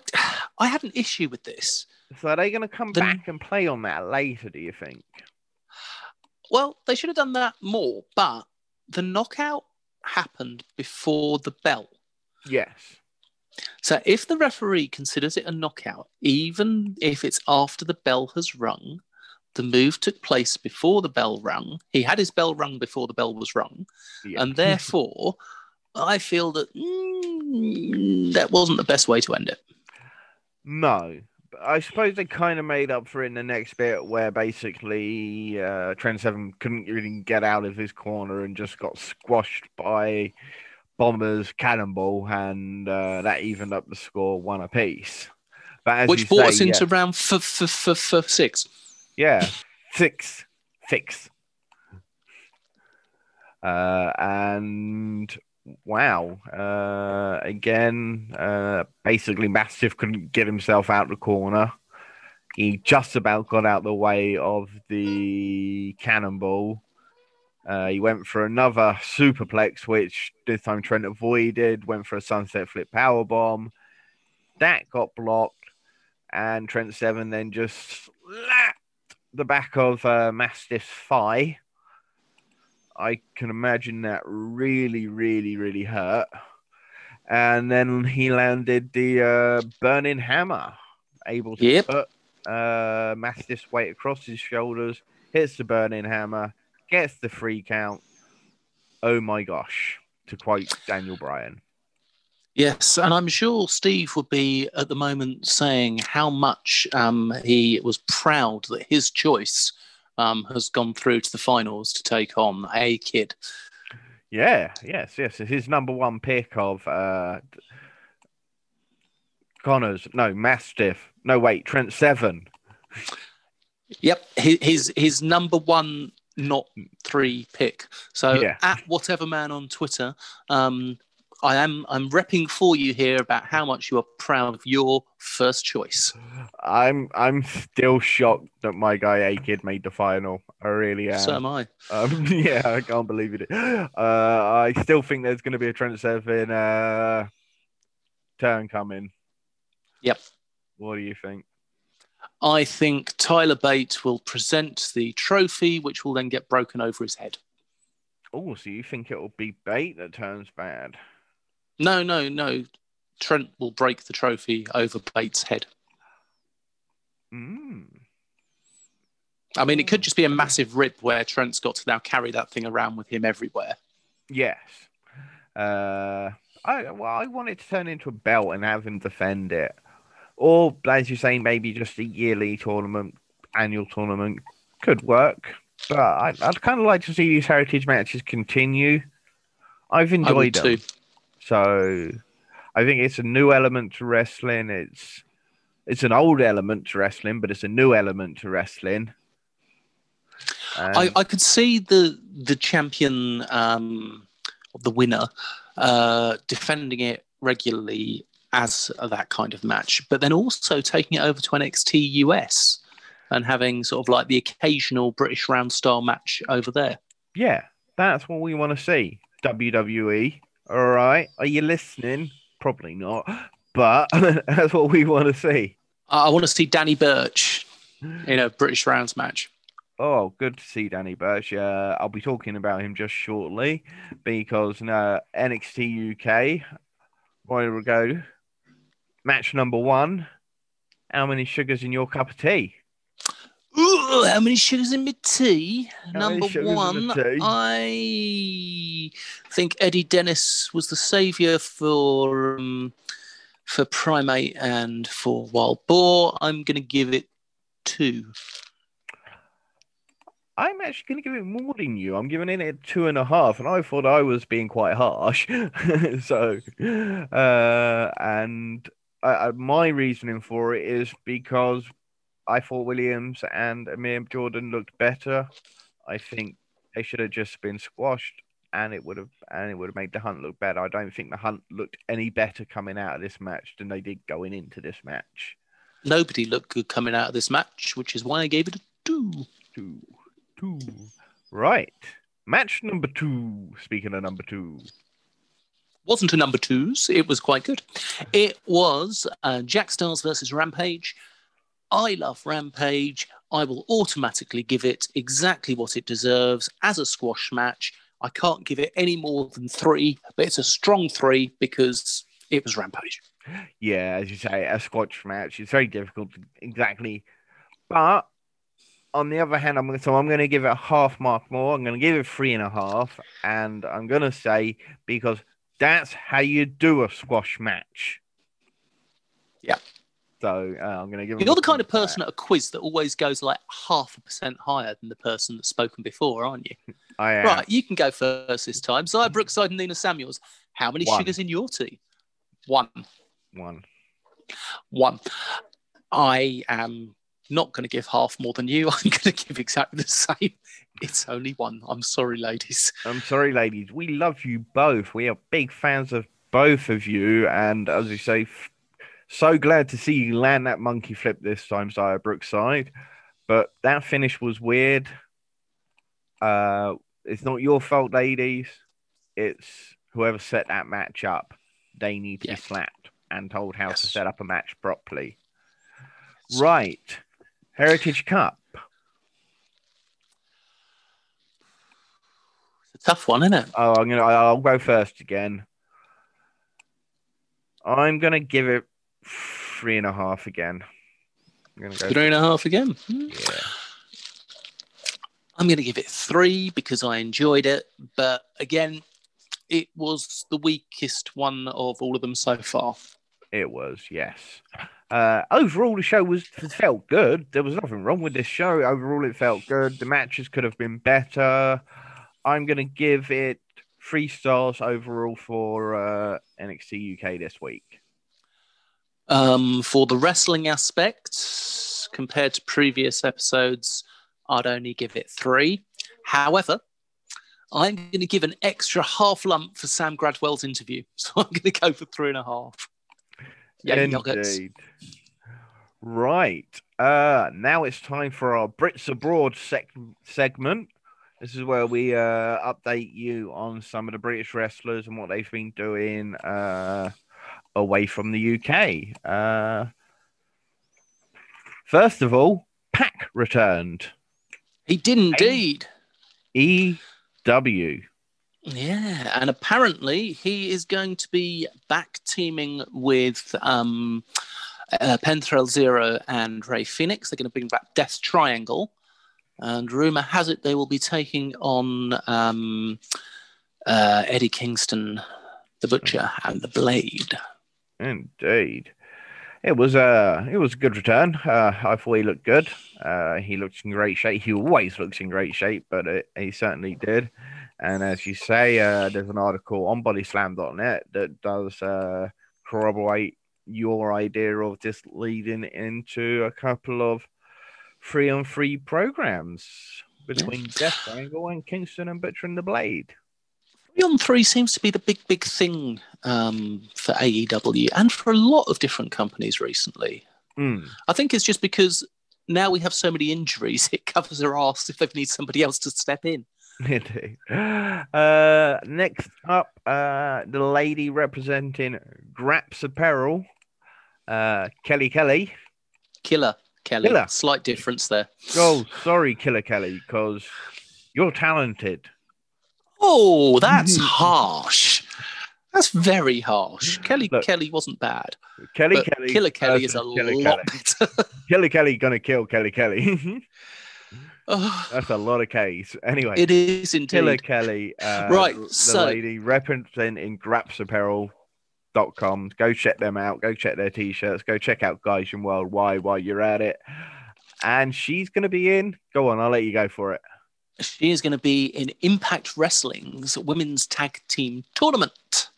I had an issue with this. So are they going to come the... back and play on that later? Do you think? Well, they should have done that more, but the knockout happened before the bell. Yes. So if the referee considers it a knockout, even if it's after the bell has rung, the move took place before the bell rung. He had his bell rung before the bell was rung, yeah. and therefore, I feel that mm, that wasn't the best way to end it. No, I suppose they kind of made up for it in the next bit, where basically uh, Trent Seven couldn't really get out of his corner and just got squashed by Bomber's cannonball, and uh, that evened up the score one apiece. But which brought say, us into yeah, round f- f- f- six. Yeah, six, six. Uh, and wow, uh, again, uh, basically, Mastiff couldn't get himself out the corner. He just about got out the way of the cannonball. Uh, he went for another superplex, which this time Trent avoided. Went for a sunset flip power bomb. That got blocked, and Trent Seven then just slapped the back of uh, Mastiff's thigh. I can imagine that really, really, really hurt. And then he landed the uh, burning hammer, able to yep. put uh, Mastiff's weight across his shoulders, hits the burning hammer, gets the free count. Oh my gosh, to quote Daniel Bryan. Yes, and I'm sure Steve would be at the moment saying how much um, he was proud that his choice um, has gone through to the finals to take on a kid. Yeah, yes, yes. His number one pick of uh, Connors, no, Mastiff, no, wait, Trent Seven. Yep, his his number one not three pick. So yeah. at whatever man on Twitter, um, I am I'm repping for you here about how much you are proud of your first choice. I'm I'm still shocked that my guy A Kid made the final. I really am. So am I. Um, yeah, I can't believe it. Uh, I still think there's going to be a Trent Seven uh, turn coming. Yep. What do you think? I think Tyler Bate will present the trophy, which will then get broken over his head. Oh, so you think it will be Bate that turns bad? No, no, no. Trent will break the trophy over Bates' head. Mm. I mean, it could just be a massive rip where Trent's got to now carry that thing around with him everywhere. Yes. Uh, I well, I want it to turn into a belt and have him defend it, or as you're saying, maybe just a yearly tournament, annual tournament could work. But I, would kind of like to see these heritage matches continue. I've enjoyed them. Too. So I think it's a new element to wrestling. It's it's an old element to wrestling, but it's a new element to wrestling. I, I could see the the champion, um, the winner, uh, defending it regularly as that kind of match, but then also taking it over to NXT US and having sort of like the occasional British round style match over there. Yeah, that's what we want to see. WWE all right. Are you listening? Probably not. But that's what we want to see. I want to see Danny Burch in a British rounds match. Oh, good to see Danny Burch. Uh, I'll be talking about him just shortly because uh, NXT UK, we go, match number one. How many sugars in your cup of tea? Ooh, how many sugars in my tea? How Number one, tea? I think Eddie Dennis was the saviour for um, for Primate and for Wild Boar. I'm going to give it two. I'm actually going to give it more than you. I'm giving it two and a half, and I thought I was being quite harsh. so, uh, and uh, my reasoning for it is because I thought Williams and Amir Jordan looked better. I think they should have just been squashed, and it would have and it would have made the hunt look better. I don't think the hunt looked any better coming out of this match than they did going into this match. Nobody looked good coming out of this match, which is why I gave it a two. Two. Two. Right. Match number two. Speaking of number two. Wasn't a number twos. It was quite good. It was uh, Jack Starz versus Rampage. I love Rampage. I will automatically give it exactly what it deserves as a squash match. I can't give it any more than three, but it's a strong three because it was Rampage. Yeah, as you say, a squash match. It's very difficult to exactly, but on the other hand, I'm going to so I'm going to give it a half mark more. I'm going to give it three and a half, and I'm going to say because that's how you do a squash match. Yeah. So uh, I'm going to give. You're the kind of person at a quiz that always goes like half a percent higher than the person that's spoken before, aren't you? I am. Right, you can go first this time. Xia Brookside and Nina Samuels. How many One. sugars in your tea? One. One. One. I am not going to give half more than you. I'm going to give exactly the same. It's only one. I'm sorry, ladies. I'm sorry, ladies. We love you both. We are big fans of both of you, and as you say, f- so glad to see you land that monkey flip this time, Xia Brookside. But that finish was weird. Uh, it's not your fault, ladies. It's whoever set that match up. They need to Yeah. be slapped and told how Yes. to set up a match properly. Right, Heritage Cup. It's a tough one, isn't it? Oh, I'm gonna. I'll go first again. I'm gonna give it three and a half again. I'm gonna go. Three and a half again. Yeah. I'm going to give it three because I enjoyed it. But again, it was the weakest one of all of them so far. It was, yes. Uh, overall, the show was felt good. There was nothing wrong with this show. Overall, it felt good. The matches could have been better. I'm going to give it three stars overall for uh, NXT UK this week. Um, for the wrestling aspect, compared to previous episodes, I'd only give it three. However, I'm going to give an extra half lump for Sam Gradwell's interview. So I'm going to go for three and a half. Yeah, nuggets. Indeed. Right. Uh, now it's time for our Brits Abroad sec- segment. This is where we uh, update you on some of the British wrestlers and what they've been doing uh, away from the UK. Uh, first of all, Pac returned. He did indeed. EW. Yeah, and apparently he is going to be back teaming with um, uh, Penta El Zero and Rey Fenix. They're going to bring back Death Triangle, and rumor has it they will be taking on um, uh, Eddie Kingston, the Butcher, and the Blade. Indeed. It was a it was a good return. Uh, I thought he looked good. Uh, he looks in great shape. He always looks in great shape, but it, he certainly did. And as you say, uh, there's an article on BodySlam.net that does uh, corroborate your idea of this leading into a couple of free on free programs between Death Triangle and Kingston and Butcher and the Blade. Three on three seems to be the big, big thing um, for AEW and for a lot of different companies recently. Mm. I think it's just because now we have so many injuries, it covers their arse if they need somebody else to step in. Uh, next up, uh, the lady representing Graps Apparel, uh, Kelly Kelly. Killer Kelly. Killer. Slight difference there. Oh, sorry, Killer Kelly, because you're talented. Oh, that's harsh. That's very harsh. Kelly Look. Kelly wasn't bad. Kelly Kelly. Killer Kelly is a Killer lot Kelly. better. Kelly Kelly gonna kill Kelly Kelly. Oh, That's a lot of K's. Anyway, it is Killer indeed. Kelly, uh, Right, the so- lady representing grapsapparel.com. Go check them out. Go check their t-shirts. Go check out Gaijin Worldwide while you're at it. And she's going to be in. Go on, I'll let you go for it. She is going to be in Impact Wrestling's Women's Tag Team Tournament,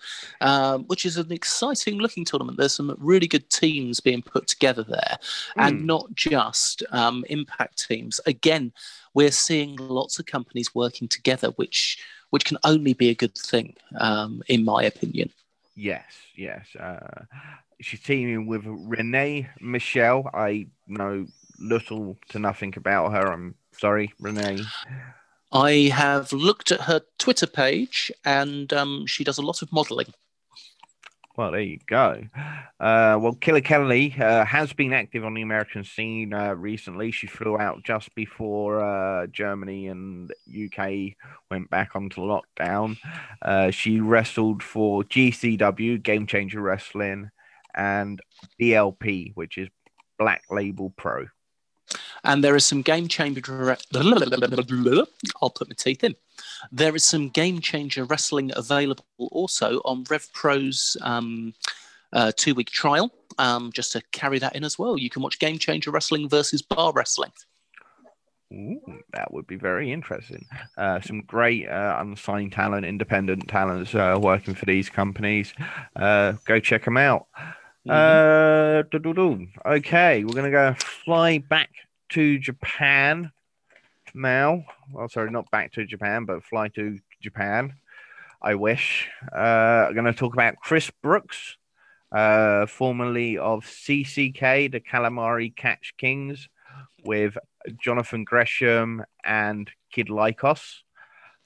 um, which is an exciting looking tournament. There's some really good teams being put together there, and Hmm. not just um, Impact teams. Again, we're seeing lots of companies working together, which which can only be a good thing, um, in my opinion. Yes, yes. Uh, she's teaming with Renee Michelle. I know little to nothing about her. I'm sorry, Renee. I have looked at her Twitter page, and um, she does a lot of modelling. Well, there you go. Uh, well, Killer Kelly uh, has been active on the American scene uh, recently. She flew out just before uh, Germany and UK went back onto lockdown. Uh, she wrestled for GCW, Game Changer Wrestling, and BLP, which is Black Label Pro. And there is some game changer. I'll put my teeth in. There is some game changer wrestling available also on Rev Pro's um, uh, two week trial. Um, just to carry that in as well, you can watch Game Changer Wrestling versus Bar Wrestling. Ooh, that would be very interesting. Uh, some great uh, unsigned talent, independent talents uh, working for these companies. Uh, go check them out. Mm-hmm. okay, we're going to go fly back to Japan now. Well, sorry, not back to Japan, but fly to Japan. I wish. Uh, I'm going to talk about Chris Brookes, uh, formerly of CCK, the Calamari Catch Kings, with Jonathan Gresham and Kid Lykos.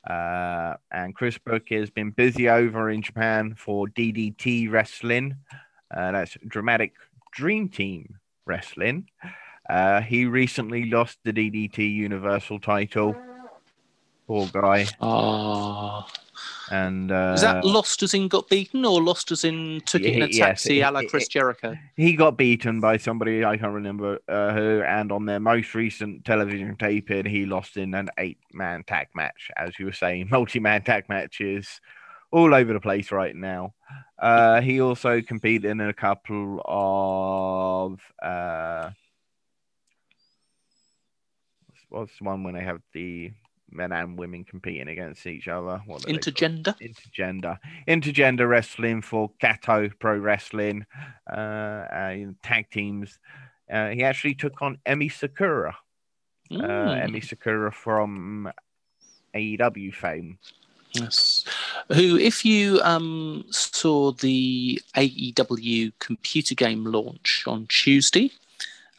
Uh, and Chris Brookes has been busy over in Japan for DDT Wrestling. Uh, that's Dramatic Dream Team Wrestling. Uh, he recently lost the DDT Universal title. Poor guy. Oh. And uh, is that lost as in got beaten, or lost as in took it in a taxi yes, a la Chris Jericho? He got beaten by somebody I can't remember uh, who, and on their most recent television taping, he lost in an eight-man tag match. As you were saying, multi-man tag matches all over the place right now. Uh, he also competed in a couple of uh, what's one when they have the men and women competing against each other. What intergender, intergender, intergender wrestling for Kato Pro Wrestling, uh, uh, tag teams. Uh, he actually took on Emi Sakura, uh, mm. Emi Sakura from AEW fame. Yes. Who, if you um, saw the AEW computer game launch on Tuesday,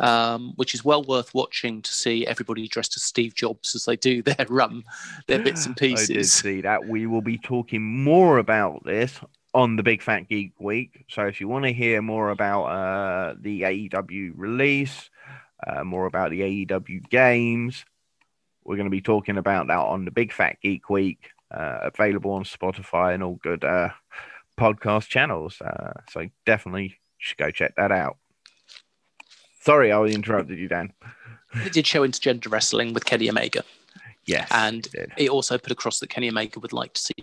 um, which is well worth watching to see everybody dressed as Steve Jobs as they do their um, their bits and pieces. I did see that. We will be talking more about this on the Big Fat Geek Week. So if you want to hear more about uh, the AEW release, uh, more about the AEW games, we're going to be talking about that on the Big Fat Geek Week, uh, available on Spotify and all good uh, podcast channels. Uh, so definitely should go check that out. Sorry, I interrupted you, Dan. It did show intergender wrestling with Kenny Omega. Yes. And it, it, also put across that Kenny Omega would like to see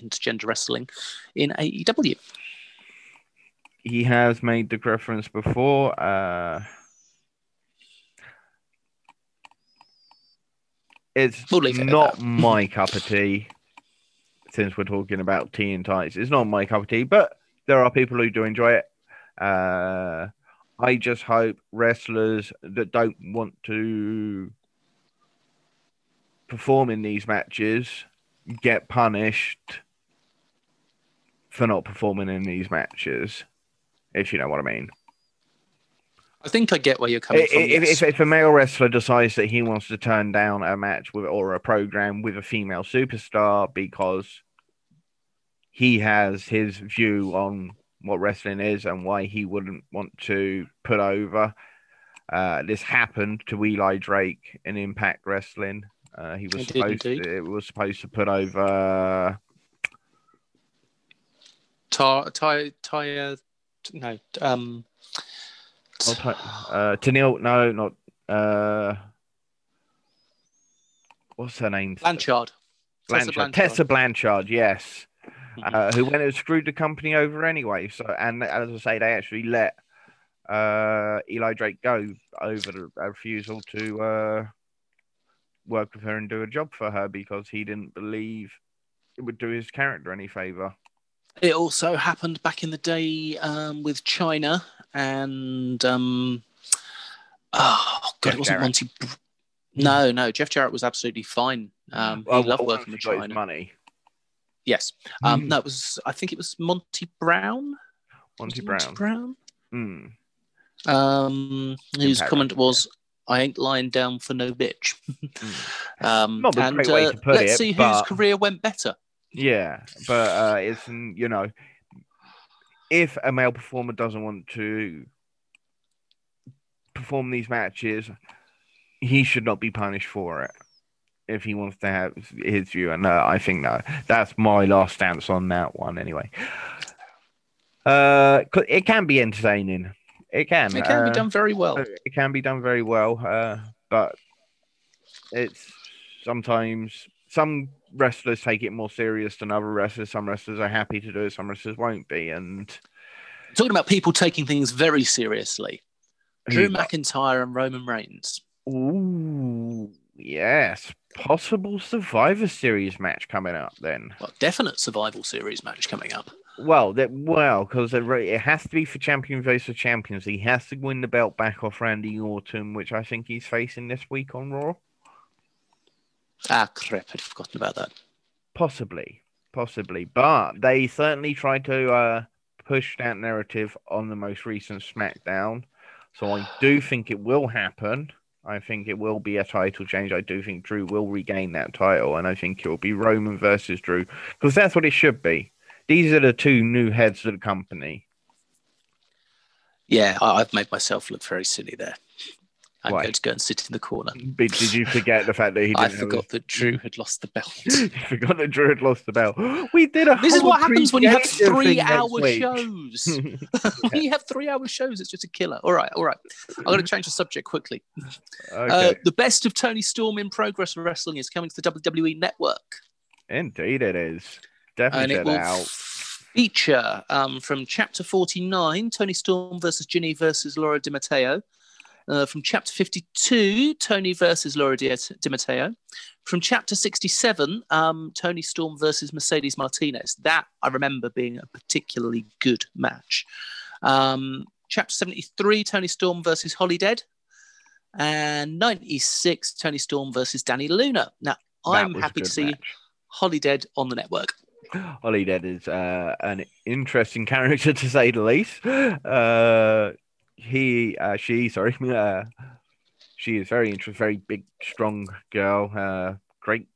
intergender wrestling in AEW. He has made the reference before. Uh, it's we'll not my cup of tea since we're talking about tea and tights. It's not my cup of tea, but there are people who do enjoy it. Uh, I just hope wrestlers that don't want to perform in these matches get punished for not performing in these matches, if you know what I mean. I think I get where you're coming if, from. If, if, if, a male wrestler decides that he wants to turn down a match with or a program with a female superstar because he has his view on what wrestling is and why he wouldn't want to put over. Uh, this happened to Eli Drake in Impact Wrestling. Uh, he was supposed to, it was supposed to put over Ty Ty Ty no um uh Tennille no not uh what's her name? Blanchard. Blanchard. Tessa Blanchard, Tessa Blanchard yes uh, who went and screwed the company over anyway. So, and as I say, they actually let uh, Eli Drake go over the refusal to uh, work with her and do a job for her because he didn't believe it would do his character any favor. It also happened back in the day um, with Chyna and um, oh god, Jeff it wasn't Jarrett. Monty. No, no, Jeff Jarrett was absolutely fine. Um, he well, loved working with Chyna. Money. Yes. Um, mm. No, it was. I think it was Monty Brown. Monty Brown. Monty Brown. Mm. Um, whose comment was, "I ain't lying down for no bitch." mm. um, Not and, great way uh, to put let's it. see but... whose career went better. Yeah, but uh, it's you know, if a male performer doesn't want to perform these matches, he should not be punished for it if he wants to have his view. And uh, I think no, that's my last stance on that one. Anyway, uh, it can be entertaining. It can. It can uh, be done very well. It can be done very well. Uh, but it's sometimes some wrestlers take it more serious than other wrestlers. Some wrestlers are happy to do it, some wrestlers won't be. And talking about people taking things very seriously, Drew McIntyre and Roman Reigns. Ooh, yes. Possible Survivor Series match coming up then. Well, definite Survival Series match coming up. Well, that well, because it has to be for champion versus champions. He has to win the belt back off Randy Orton, which I think he's facing this week on Raw. Ah, crap! I'd forgotten about that. Possibly, possibly, but they certainly tried to uh, push that narrative on the most recent SmackDown. So I do think it will happen. I think it will be a title change. I do think Drew will regain that title, and I think it will be Roman versus Drew because that's what it should be. These are the two new heads of the company. Yeah, I've made myself look very silly there. I'm going to go and sit in the corner. But did you forget the fact that he? I forgot that Drew had lost the belt. you forgot that Drew had lost the belt. We did a. This is what happens when you have three-hour shows. when you have three-hour shows, it's just a killer. All right, all right. I'm going to change the subject quickly. Okay. Uh, the best of Toni Storm in Progress Wrestling is coming to the WWE Network. Indeed, it is. Definitely and it will out. feature um, from Chapter 49, Toni Storm versus Jinny versus Laura Di Matteo. Uh, from chapter 52, Toni versus Laura Di, Matteo. From chapter 67, um, Toni Storm versus Mercedes Martinez. That I remember being a particularly good match. Um, chapter 73, Toni Storm versus Holly Dead. And 96, Toni Storm versus Dani Luna. Now, I'm happy to see match. Dead on the network. Holly Dead is uh, an interesting character to say the least. Uh, he, uh, she, sorry, uh, she is very interesting, very big, strong girl. Uh, great.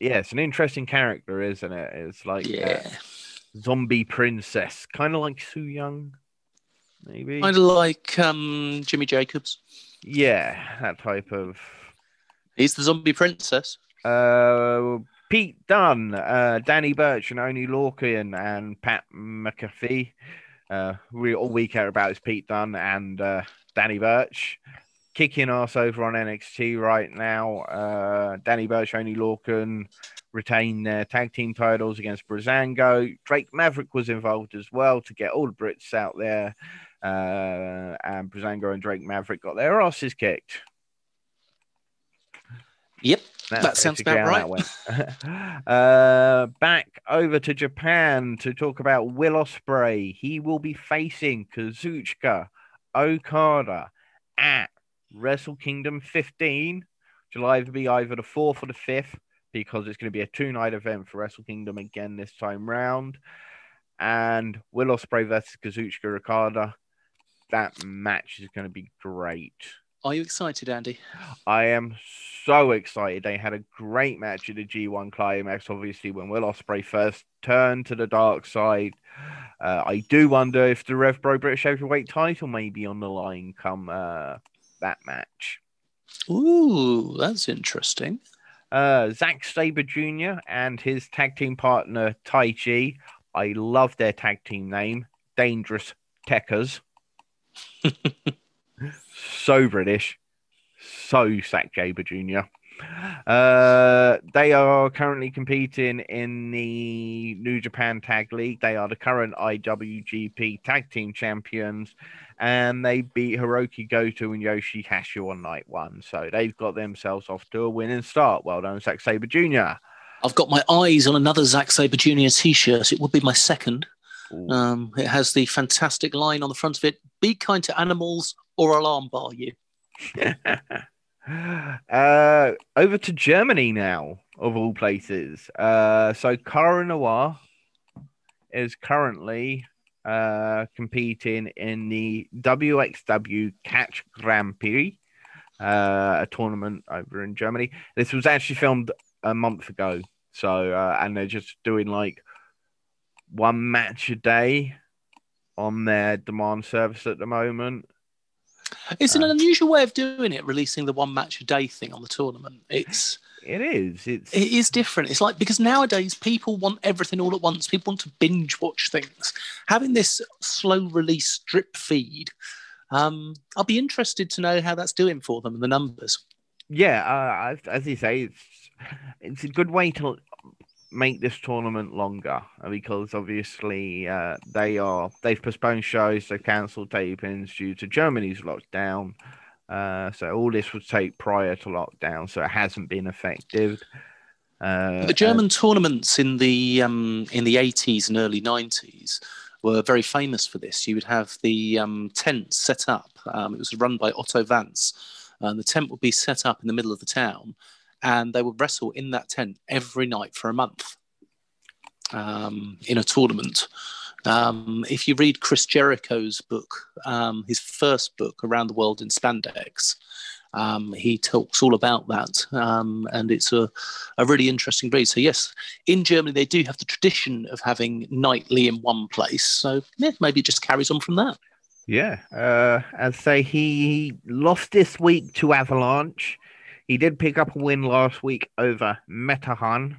Yeah, it's an interesting character, isn't it? It's like yeah. zombie princess, kind of like Su Yung maybe. Kind of like um, Jimmy Jacobs. Yeah, that type of. He's the zombie princess. Uh, Pete Dunne uh, Danny Burch, and Oney Lorcan, and Pat McAfee. Uh, we all we care about is Pete Dunne and uh, Danny Burch kicking ass over on NXT right now. Uh, Danny Burch, Oney Lorcan retain their tag team titles against Breezango. Drake Maverick was involved as well to get all the Brits out there. Uh, and Breezango and Drake Maverick got their asses kicked. Yep, That's that sounds about right. uh, back over to Japan to talk about Will Ospreay. He will be facing Kazuchika Okada at Wrestle Kingdom 15, which will either be either the fourth or the fifth, because it's going to be a two-night event for Wrestle Kingdom again this time round. And Will Ospreay versus Kazuchika Okada. That match is going to be great. Are you excited, Andy? I am so excited. They had a great match at the G1 Climax, obviously, when Will Ospreay first turned to the dark side. Uh, I do wonder if the Rev Pro British Heavyweight title may be on the line come uh, that match. Ooh, that's interesting. Uh, Zack Sabre Jr. and his tag team partner, Taichi. I love their tag team name, Dangerous Tekkers. so British, so Zack Sabre Jr. Uh, they are currently competing in the New Japan Tag League. They are the current IWGP Tag Team Champions, and they beat Hiroki Goto and Yoshi-Hashi on night one. So they've got themselves off to a winning start. Well done, Zack Sabre Jr. I've got my eyes on another Zack Sabre Jr. t-shirt. It would be my second. Um, it has the fantastic line on the front of it: "Be kind to animals, or I'll armbar you." uh, over to Germany now, of all places. Uh, so Cara Noir is currently uh, competing in the WXW Catch Grand Prix, uh, a tournament over in Germany. This was actually filmed a month ago. So, uh, and they're just doing like one match a day on their demand service at the moment. It's an uh, unusual way of doing it, releasing the one match a day thing on the tournament. It's it is. It's it is different. It's like because nowadays people want everything all at once. People want to binge watch things. Having this slow release drip feed, um, I'll be interested to know how that's doing for them and the numbers. yeah, uh, as you say, it's it's a good way to make this tournament longer because obviously uh, they are they've postponed shows, they've cancelled tapings due to Germany's lockdown. Uh, so all this would take prior to lockdown, so it hasn't been effective. Uh, the German tournaments in the um, in the eighties and early nineties were very famous for this. You would have the um, tent set up. Um, it was run by Otto Wanz, and the tent would be set up in the middle of the town, and they would wrestle in that tent every night for a month um, in a tournament. Um, if you read Chris Jericho's book, um, his first book, Around the World in Spandex, um, he talks all about that, um, and it's a, a really interesting read. So yes, in Germany they do have the tradition of having nightly in one place. So yeah, maybe it just carries on from that. Yeah, uh, I'd say he lost this week to Avalanche. He did pick up a win last week over Metehan,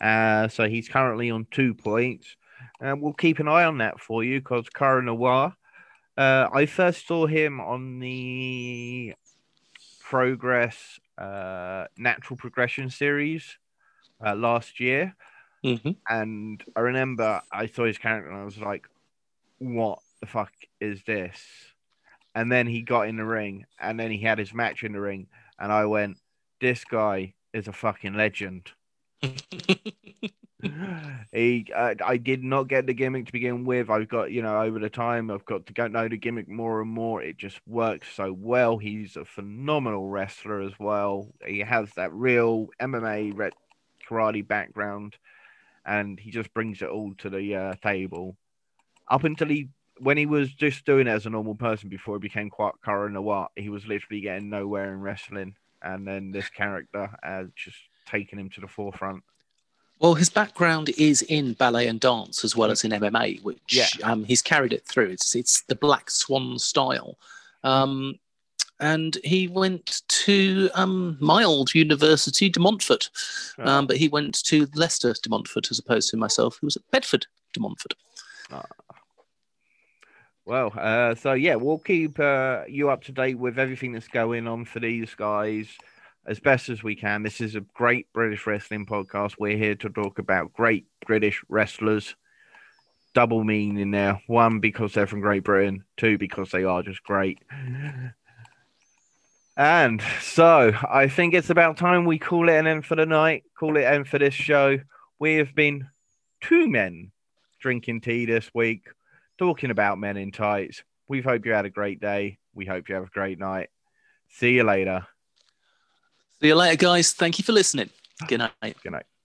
uh, so he's currently on two points. And we'll keep an eye on that for you because Cara Noir. Uh, I first saw him on the Progress uh, Natural Progression series uh, last year. Mm-hmm. And I remember I saw his character and I was like, what the fuck is this? And then he got in the ring and then he had his match in the ring and I went, "This guy is a fucking legend." he, uh, I did not get the gimmick to begin with. I've got, you know, over the time, I've got to go know the gimmick more and more. It just works so well. He's a phenomenal wrestler as well. He has that real MMA karate background, and he just brings it all to the uh, table. Up until he when he was just doing it as a normal person before he became quite Cara Noir, he was literally getting nowhere in wrestling. And then this character has just taken him to the forefront. Well, his background is in ballet and dance as well as in MMA, which yeah. um, he's carried it through. It's it's the Black Swan style. Um, and he went to um, my old university, De Montfort, oh. um, but he went to Leicester De Montfort as opposed to myself, who was at Bedford De Montfort. Oh. Well, uh, so yeah, we'll keep uh, you up to date with everything that's going on for these guys as best as we can. This is a great British wrestling podcast. We're here to talk about great British wrestlers. Double meaning there. One, because they're from Great Britain. Two, because they are just great. And so I think it's about time we call it an end for the night, call it an end for this show. We have been two men drinking tea this week talking about men in tights. We hope you had a great day. We hope you have a great night. See you later. See you later, guys. Thank you for listening. Good night. Good night.